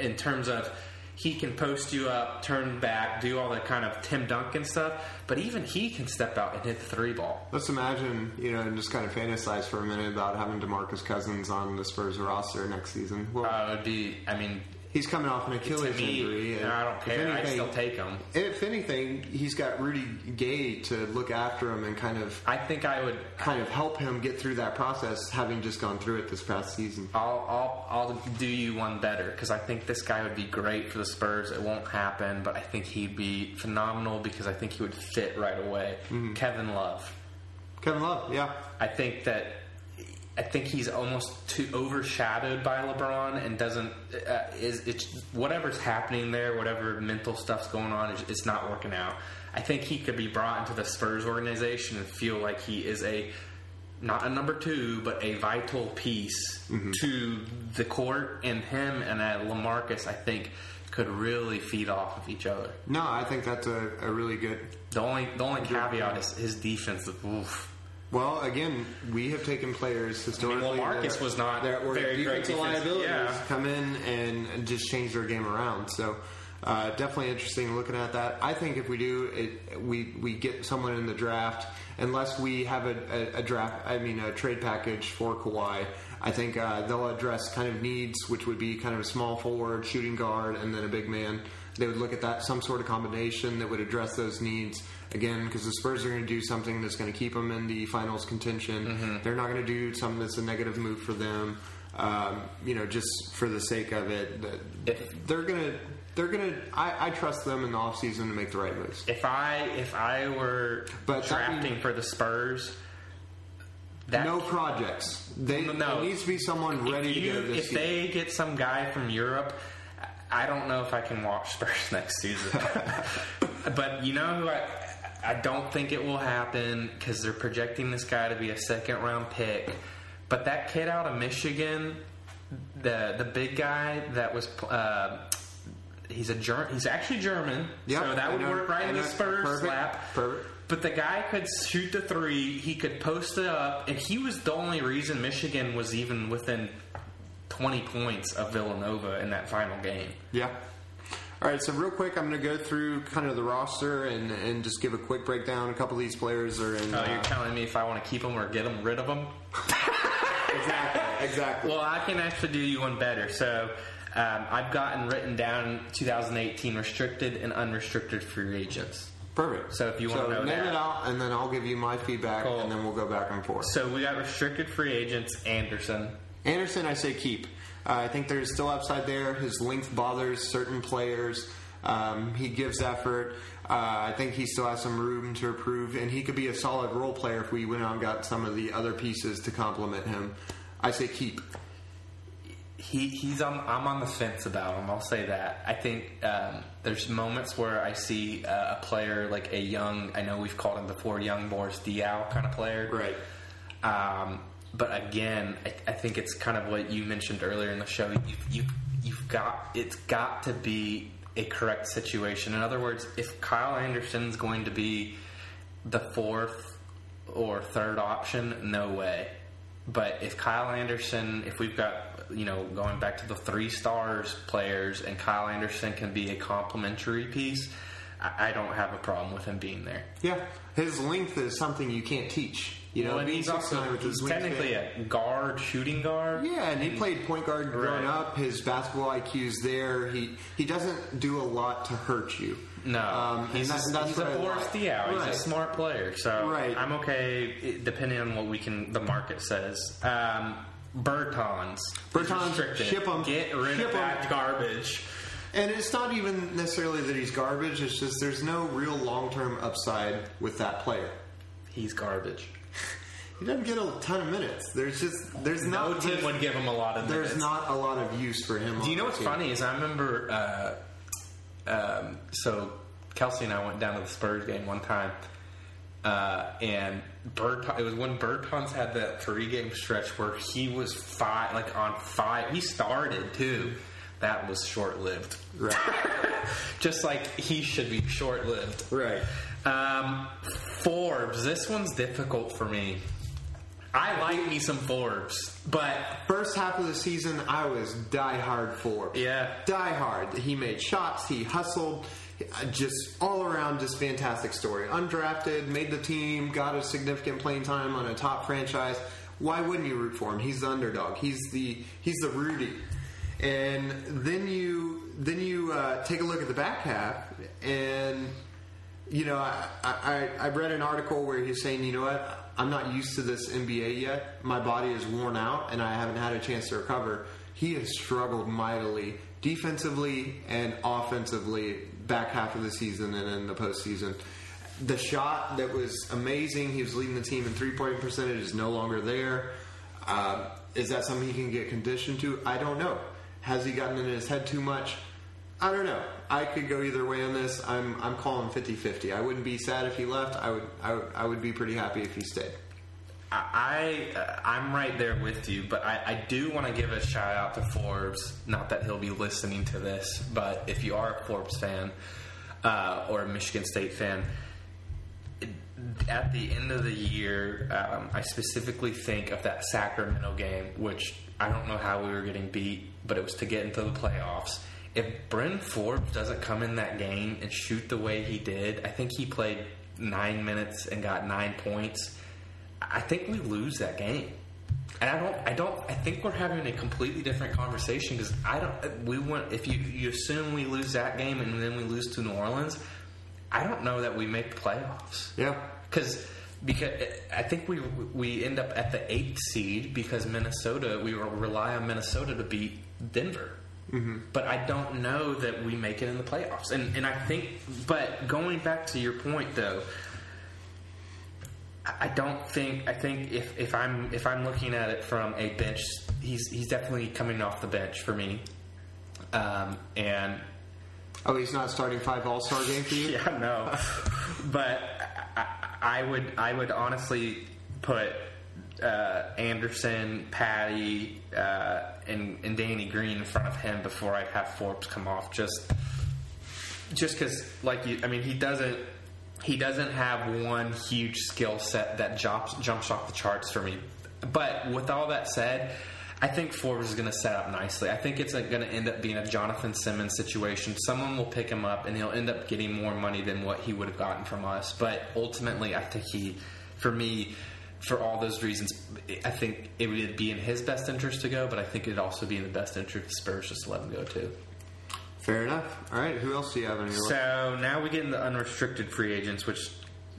in terms of he can post you up, turn back, do all the kind of Tim Duncan stuff, but even he can step out and hit the three ball. Let's imagine, you know, and just kind of fantasize for a minute about having Demarcus Cousins on the Spurs roster next season. Well, Uh, it'd be, I mean, he's coming off an Achilles me, injury. and I don't care. I anything- still take him. If anything, he's got Rudy Gay to look after him and kind of I think I would. kind of help him get through that process, having just gone through it this past season. I'll, I'll, I'll do you one better because I think this guy would be great for the Spurs. It won't happen, but I think he'd be phenomenal because I think he would fit right away. Mm-hmm. Kevin Love. Kevin Love, yeah. I think that I think he's almost too overshadowed by LeBron and doesn't uh, is it's whatever's happening there, whatever mental stuff's going on, it's, it's not working out. I think he could be brought into the Spurs organization and feel like he is a not a number two, but a vital piece to the court. And him and uh, Lamarcus, I think, could really feed off of each other. No, I think that's a, a really good. The only the only caveat is his defense. Oof. Well, again, we have taken players historically. Lamarcus that- was not that were very great defensive liabilities yeah. come in and, and just change their game around. So. Uh, definitely interesting looking at that. I think if we do it, we we get someone in the draft, unless we have a, a, a draft, I mean a trade package for Kawhi. I think uh, they'll address kind of needs, which would be kind of a small forward, shooting guard, and then a big man. They would look at that some sort of combination that would address those needs again because the Spurs are going to do something that's going to keep them in the finals contention. They're not going to do something that's a negative move for them. Um, you know, just for the sake of it, they're going to. They're gonna. I, I trust them in the offseason to make the right moves. If I if I were But drafting for the Spurs, that no projects. They No, there needs to be someone ready you- to go this If season. they get some guy from Europe, I don't know if I can watch Spurs next season. but you know who I I don't think it will happen because they're projecting this guy to be a second round pick. But that kid out of Michigan, the the big guy that was. Uh, He's a Ger- He's actually German, Yeah, so that I would know. work right I in the. Spurs Perfect. lap. Perfect. But the guy could shoot the three. He could post it up, and he was the only reason Michigan was even within 20 points of Villanova in that final game. Yeah. All right, so real quick, I'm going to go through kind of the roster and, and just give a quick breakdown. A couple of these players are in. Oh, uh, you're telling me if I want to keep them or get them rid of them? exactly, exactly. Well, I can actually do you one better. So um, I've gotten written down 2018 restricted and unrestricted free agents. Perfect. So if you wanna know name that. it out, and then I'll give you my feedback, Cool. and then we'll go back and forth. So we got restricted free agents Anderson. Anderson, I say keep. Uh, I think there's still upside there. His length bothers certain players. Um, he gives effort. Uh, I think he still has some room to improve, and he could be a solid role player if we went out and got some of the other pieces to complement him. I say keep. he he's on I'm on the fence about him. I'll say that. I think um, there's moments where I see uh, a player like a young. I know we've called him before, young Boris Diaw kind of player. Right. Um, but again, I, I think it's kind of what you mentioned earlier in the show. You've, you've you've got it's got to be a correct situation. In other words, if Kyle Anderson's going to be the fourth or third option, no way. But if Kyle Anderson, if we've got, you know, going back to the three stars players and Kyle Anderson can be a complementary piece, I, I don't have a problem with him being there. Yeah, his length is something you can't teach. You know, Well, and he's also he's technically a guard, shooting guard. Yeah, and he played point guard growing Right. up. His basketball IQ's there. He he doesn't do a lot to hurt you. No, Um, he's, that- a, that's he's a Boris like. Diaw. He's a smart player, so Right. I'm okay depending on what we can. The market says. Um, Bertans, He's Bertans, restricted. Get rid Ship of 'em. that garbage. And it's not even necessarily that he's garbage. It's just there's no real long term upside with that player. He's garbage. He doesn't get a ton of minutes. There's just there's No not team would give him a lot of there's minutes. not a lot of use for him. Do you know what's team. funny is I remember uh, um, so Kelsey and I went down to the Spurs game one time, uh, and Bird, it was when Bertans had that three game stretch where he was five like on five. He started too. That was short lived. Right. Just like he should be short lived. right. Um, Forbes. This one's difficult for me. I like me some Forbes, but First half of the season, I was die hard for. yeah, Die hard. He made shots. He hustled. Just all around, just fantastic story. Undrafted, made the team, got a significant playing time on a top franchise. Why wouldn't you root for him? He's the underdog. He's the he's the Rudy. And then you then you uh, take a look at the back half, and you know I, I I read an article where he's saying, you know what, I'm not used to this NBA yet. My body is worn out, and I haven't had a chance to recover. He has struggled mightily defensively and offensively back half of the season and in the postseason. The shot that was amazing, he was leading the team in three point percentage, is no longer there. Uh, is that something he can get conditioned to? I don't know. Has he gotten in his head too much? I don't know. I could go either way on this. I'm I'm calling 50-50. I wouldn't be sad if he left. I would I would, I would be pretty happy if he stayed. I uh, I'm right there with you, but I, I do want to give a shout out to Forbes. Not that he'll be listening to this, but if you are a Forbes fan uh, or a Michigan State fan, at the end of the year, um, I specifically think of that Sacramento game, which I don't know how we were getting beat, but it was to get into the playoffs. If Bryn Forbes doesn't come in that game and shoot the way he did, I think he played nine minutes and got nine points. I think we lose that game. And I don't, I don't, I think we're having a completely different conversation because I don't, we want, if you, you assume we lose that game and then we lose to New Orleans, I don't know that we make the playoffs. Yeah. Because because I think we we end up at the eighth seed because Minnesota we rely on Minnesota to beat Denver. Mm-hmm. But I don't know that we make it in the playoffs. And and I think but going back to your point though, I don't think I think if, if I'm if I'm looking at it from a bench, he's he's definitely coming off the bench for me. Um, and Oh, he's not starting five All Star game for you. yeah, no. but I, I would I would honestly put uh, Anderson, Patty, uh, and, and Danny Green in front of him before I'd have Forbes come off. Just just because, like you, I mean, he doesn't he doesn't have one huge skill set that jumps jumps off the charts for me. But with all that said. I think Forbes is going to set up nicely. I think it's going to end up being a Jonathan Simmons situation. Someone will pick him up, and he'll end up getting more money than what he would have gotten from us. But ultimately, I think he, for me, for all those reasons, I think it would be in his best interest to go. But I think it'd also be in the best interest of the Spurs just to let him go too. Fair enough. All right. Who else do you have on your list? So now we get into unrestricted free agents, which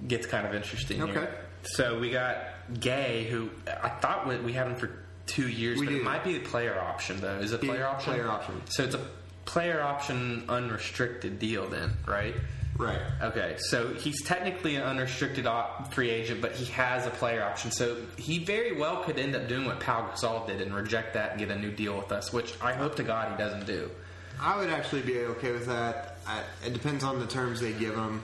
gets kind of interesting. Okay. Here. So we got Gay, who I thought we- we had him for two years, We but do. it might be a player option though. Is it a Be player option? player option. So it's a player option unrestricted deal then, right? Right. Okay, so he's technically an unrestricted op- free agent, but he has a player option. So he very well could end up doing what Pau Gasol did and reject that and get a new deal with us, which I hope to God he doesn't do. I would actually be okay with that. I, it depends on the terms they give him.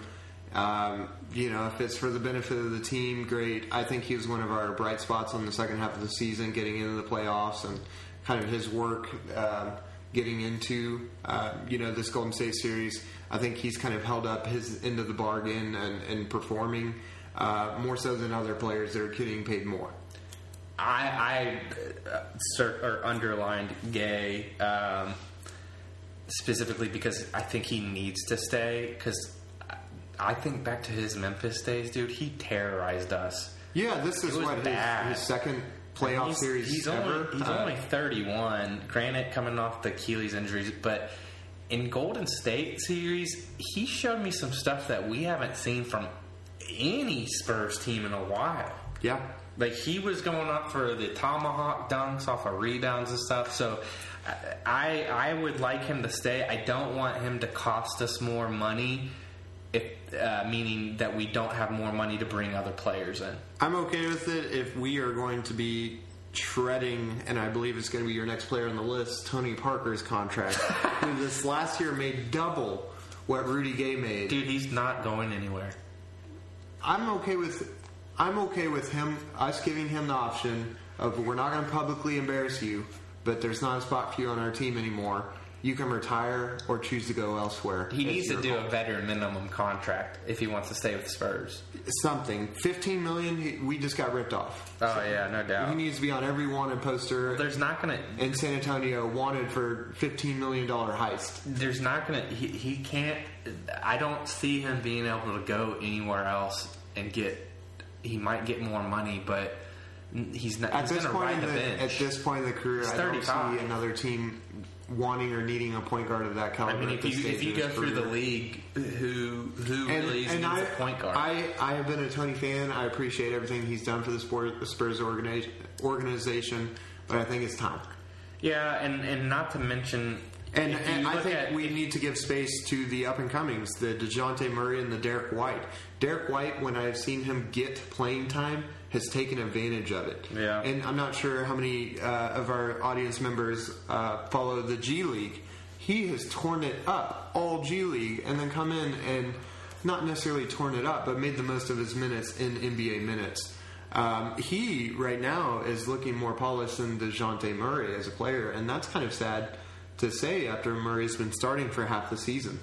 Um, you know, if it's for the benefit of the team, great. I think he was one of our bright spots on the second half of the season, getting into the playoffs and kind of his work um, getting into uh, you know this Golden State series. I think he's kind of held up his end of the bargain and, and performing uh, more so than other players that are getting paid more. I, I uh, cert, or underlined Gay um, specifically because I think he needs to stay. Because I think back to his Memphis days, dude, he terrorized us. Yeah, this is what his, his second playoff he's, series he's ever. Only, he's Uh, only 31. Granted, coming off the Achilles injuries, but in Golden State series, he showed me some stuff that we haven't seen from any Spurs team in a while. yeah, Like he was going up for the tomahawk dunks off of rebounds and stuff. So I I would like him to stay. I don't want him to cost us more money. If uh, meaning that we don't have more money to bring other players in. I'm okay with it if we are going to be shredding, and I believe it's going to be your next player on the list, Tony Parker's contract, who this last year made double what Rudy Gay made. Dude, he's not going anywhere. I'm okay with I'm okay with him us giving him the option of we're not going to publicly embarrass you, but there's not a spot for you on our team anymore. You can retire or choose to go elsewhere. He needs to do call. a veteran minimum contract if he wants to stay with the Spurs. something. 15 million. We just got ripped off. Oh yeah, no doubt. He needs to be on every wanted poster There's not gonna. in San Antonio, wanted for 15 million dollar heist. There's not gonna. He, he can't. I don't see him being able to go anywhere else and get. He might get more money, but he's not. At he's this point, in the bench. at this point in the career, I don't see another team wanting or needing a point guard of that caliber. I caliber. mean, if you if you go his through the league, who who And, really and needs I, a point guard? I, I have been a Tony fan. I appreciate everything he's done for the sport, the Spurs organi- organization, but I think it's time. yeah, and and not to mention, And, and I think at- we need to give space to the up and comings, the DeJounte Murray and the Derrick White. Derrick White, when I've seen him get playing time, has taken advantage of it. Yeah. And I'm not sure how many uh, of our audience members uh, follow the G League. He has torn it up, all G League, and then come in and not necessarily torn it up, but made the most of his minutes in NBA minutes. Um, he right now is looking more polished than Dejounte Murray as a player, and that's kind of sad to say after Murray's been starting for half the season.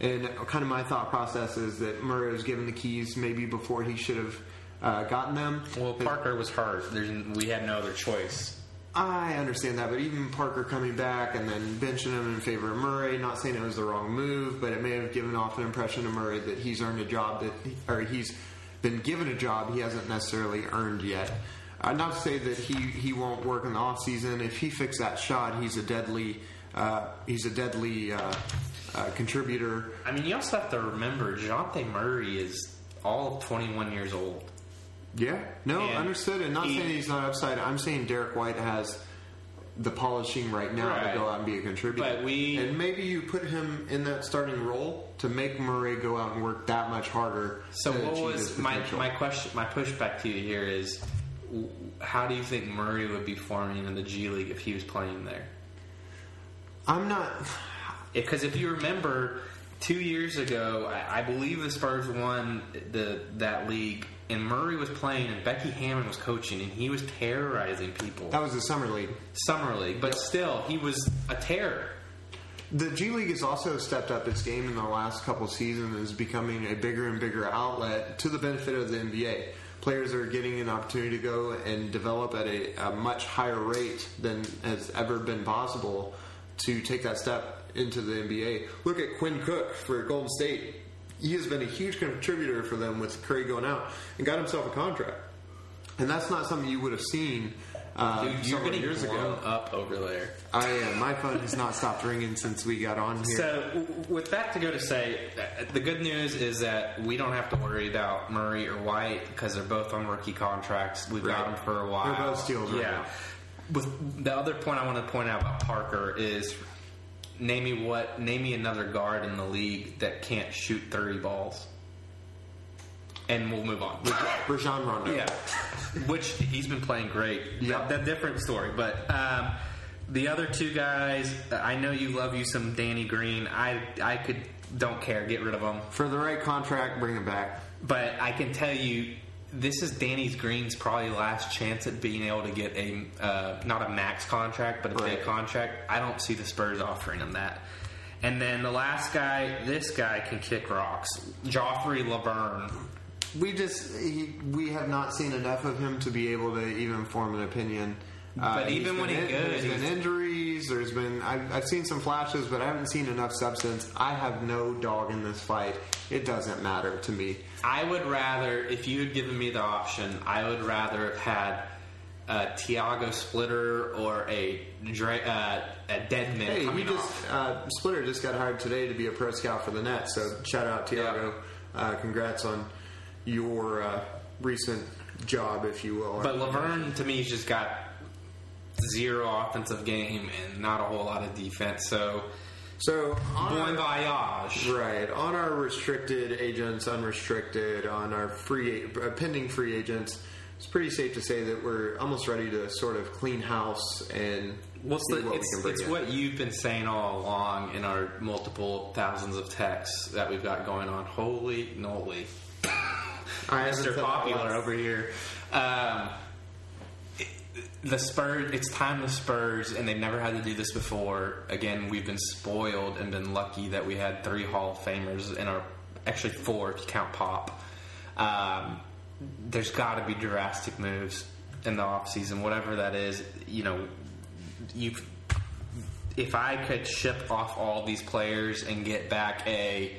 And kind of my thought process is that Murray was given the keys maybe before he should have uh, gotten them. well, Parker was hurt. There's, we had no other choice. I understand that, but even Parker coming back and then benching him in favor of Murray, not saying it was the wrong move, but it may have given off an impression to Murray that he's earned a job that, or he's been given a job he hasn't necessarily earned yet. Uh, not to say that he, he won't work in the off season. If he fixes that shot, he's a deadly uh, he's a deadly uh, uh, contributor. I mean, you also have to remember, Jonte Murray is all 21 years old. Yeah, no, And understood. And not he- saying he's not upside. I'm saying Derrick White has the polishing right now Right. to go out and be a contributor. But we- and maybe you put him in that starting role to make Murray go out and work that much harder. So what was my my question? My pushback to you here is, how do you think Murray would be forming in the G League if he was playing there? I'm not. Because if you remember, two years ago, I, I believe the Spurs won the that league, and Murray was playing, and Becky Hammon was coaching, and he was terrorizing people. That was the summer league. Summer league, but still, he was a terror. The G League has also stepped up its game in the last couple seasons is becoming a bigger and bigger outlet to the benefit of the NBA. Players are getting an opportunity to go and develop at a, a much higher rate than has ever been possible to take that step into the NBA. Look at Quinn Cook for Golden State. He has been a huge contributor for them with Curry going out and got himself a contract. And that's not something you would have seen uh, Dude, you're several getting years blown ago. up over there. I am. My phone has not stopped ringing since we got on here. So, w- with that to go to say, uh, the good news is that we don't have to worry about Murray or White because they're both on rookie contracts. We've got them for a while. They're both steals right Yeah. With the other point I want to point out about Parker is name me what name me another guard in the league that can't shoot thirty balls, and we'll move on. Rajon Rondo. Yeah, which he's been playing great. Yeah. that, that different story. But um, the other two guys, I know you love you some Danny Green. I I could don't care, get rid of him. For the right contract, bring him back. But I can tell you, this is Danny Green's probably last chance at being able to get a uh, not a max contract, but a Right. big contract. I don't see the Spurs offering him that. And then the last guy, this guy can kick rocks. Joffrey Lauvergne. We just he, we have not seen enough of him to be able to even form an opinion. Uh, But he's even when been he in- goes, there's been injuries. There's been I've, I've seen some flashes, but I haven't seen enough substance. I have no dog in this fight. It doesn't matter to me. I would rather, if you had given me the option, I would rather have had a Tiago Splitter or a uh, a Dedmon Hey, coming just off. uh, Splitter just got hired today to be a pro scout for the Nets. So shout out Tiago. Uh, congrats on your uh, recent job, if you will. But Lauvergne, to me, has just got zero offensive game and not a whole lot of defense. So, so on bon our- voyage. Right. On our restricted agents, unrestricted, on our free uh, pending free agents, it's pretty safe to say that we're almost ready to sort of clean house and What's see the, what we it's can bring it's what you've been saying all along in our multiple thousands of texts that we've got going on. Holy haven't Mr. Popular over here. Um, the Spurs, it's time the Spurs, and they've never had to do this before. Again, we've been spoiled and been lucky that we had three Hall of Famers in our, actually four if you count Pop. Um, there's got to be drastic moves in the offseason, whatever that is. You know, you if I could ship off all these players and get back a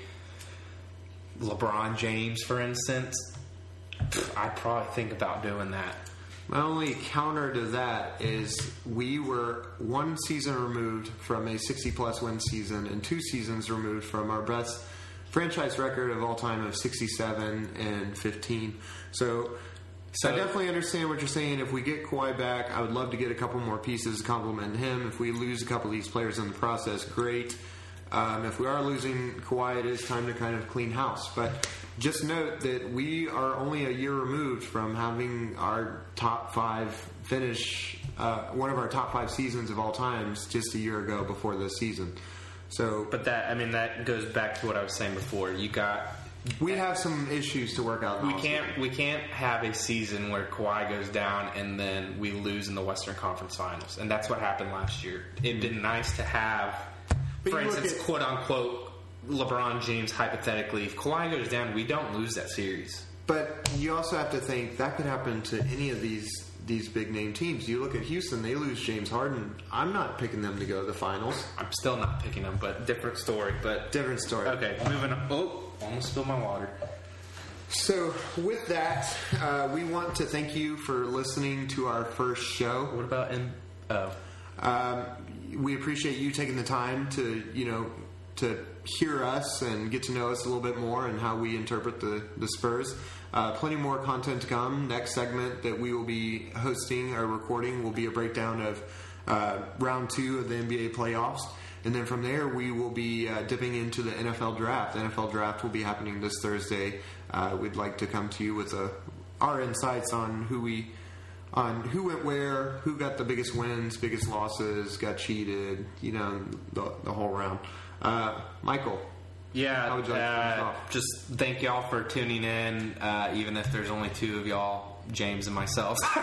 LeBron James, for instance, I'd probably think about doing that. My only counter to that is we were one season removed from a 60 plus win season and two seasons removed from our best franchise record of all time of 67 and 15. So, So- I definitely understand what you're saying. If we get Kawhi back, I would love to get a couple more pieces to complement him. If we lose a couple of these players in the process, great. Um, if we are losing Kawhi, it is time to kind of clean house. But just note that we are only a year removed from having our top five finish, uh, one of our top five seasons of all times, just a year ago before this season. So, But that, I mean, that goes back to what I was saying before. You got we have some issues to work out. we can't we can't have a season where Kawhi goes down and then we lose in the Western Conference Finals, and that's what happened last year. It'd been nice to have, But for instance, at- quote unquote, LeBron James hypothetically. If Kawhi goes down, we don't lose that series. But you also have to think that could happen to any of these these big name teams. You look at Houston; they lose James Harden. I'm not picking them to go to the finals. I'm still not picking them, but different story. But Different story. okay, moving on. Oh, almost spilled my water. So, with that, uh, we want to thank you for listening to our first show. What about in? Oh, Um, we appreciate you taking the time to, you know, to hear us and get to know us a little bit more and how we interpret the, the Spurs. Uh, plenty more content to come. Next segment that we will be hosting or recording will be a breakdown of uh, round two of the NBA playoffs. And then from there, we will be uh, dipping into the NFL draft. The NFL draft will be happening this Thursday. Uh, we'd like to come to you with a, our insights on who we on who went where, who got the biggest wins, biggest losses, got cheated, you know, the, the whole round. Uh, Michael, Yeah, How would you like to uh, off? just thank y'all for tuning in, uh, even if there's only two of y'all, James and myself.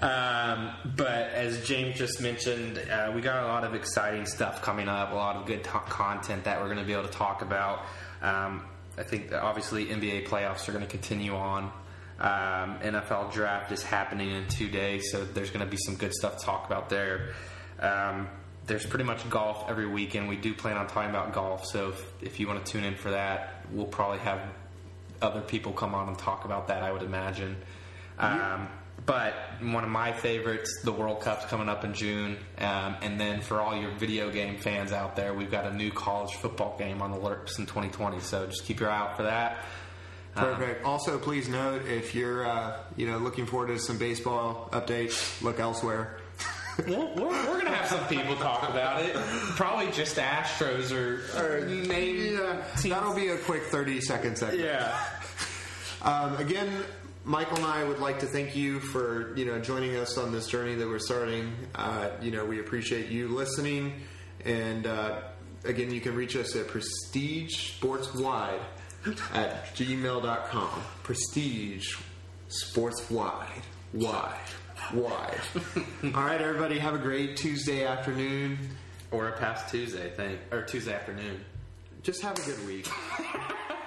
um, but as James just mentioned, uh, we got a lot of exciting stuff coming up, a lot of good to- content that we're going to be able to talk about. Um, I think that obviously NBA playoffs are going to continue on. Um, NFL draft is happening in two days, so there's going to be some good stuff to talk about there. Um, there's pretty much golf every weekend. We do plan on talking about golf, so if, if you want to tune in for that, we'll probably have other people come on and talk about that, I would imagine. Um, but one of my favorites, the World Cup's coming up in June. Um, and then for all your video game fans out there, we've got a new college football game on the Lurks in 2020, so just keep your eye out for that. Perfect. also, please note if you're uh, you know looking forward to some baseball updates, look elsewhere. We're, we're, we're gonna have some people talk about it. Probably just Astros or, or main Yeah, that'll be a quick 30 second segment. Yeah. Um, again, Michael and I would like to thank you for you know joining us on this journey that we're starting. Uh, you know, we appreciate you listening, and uh, again, you can reach us at Prestige Sports Wide at gmail.com. Prestige Sports Wide. Wide. Wide. All right, everybody, have a great Tuesday afternoon. Or a past Tuesday thing, or Tuesday afternoon. Just have a good week.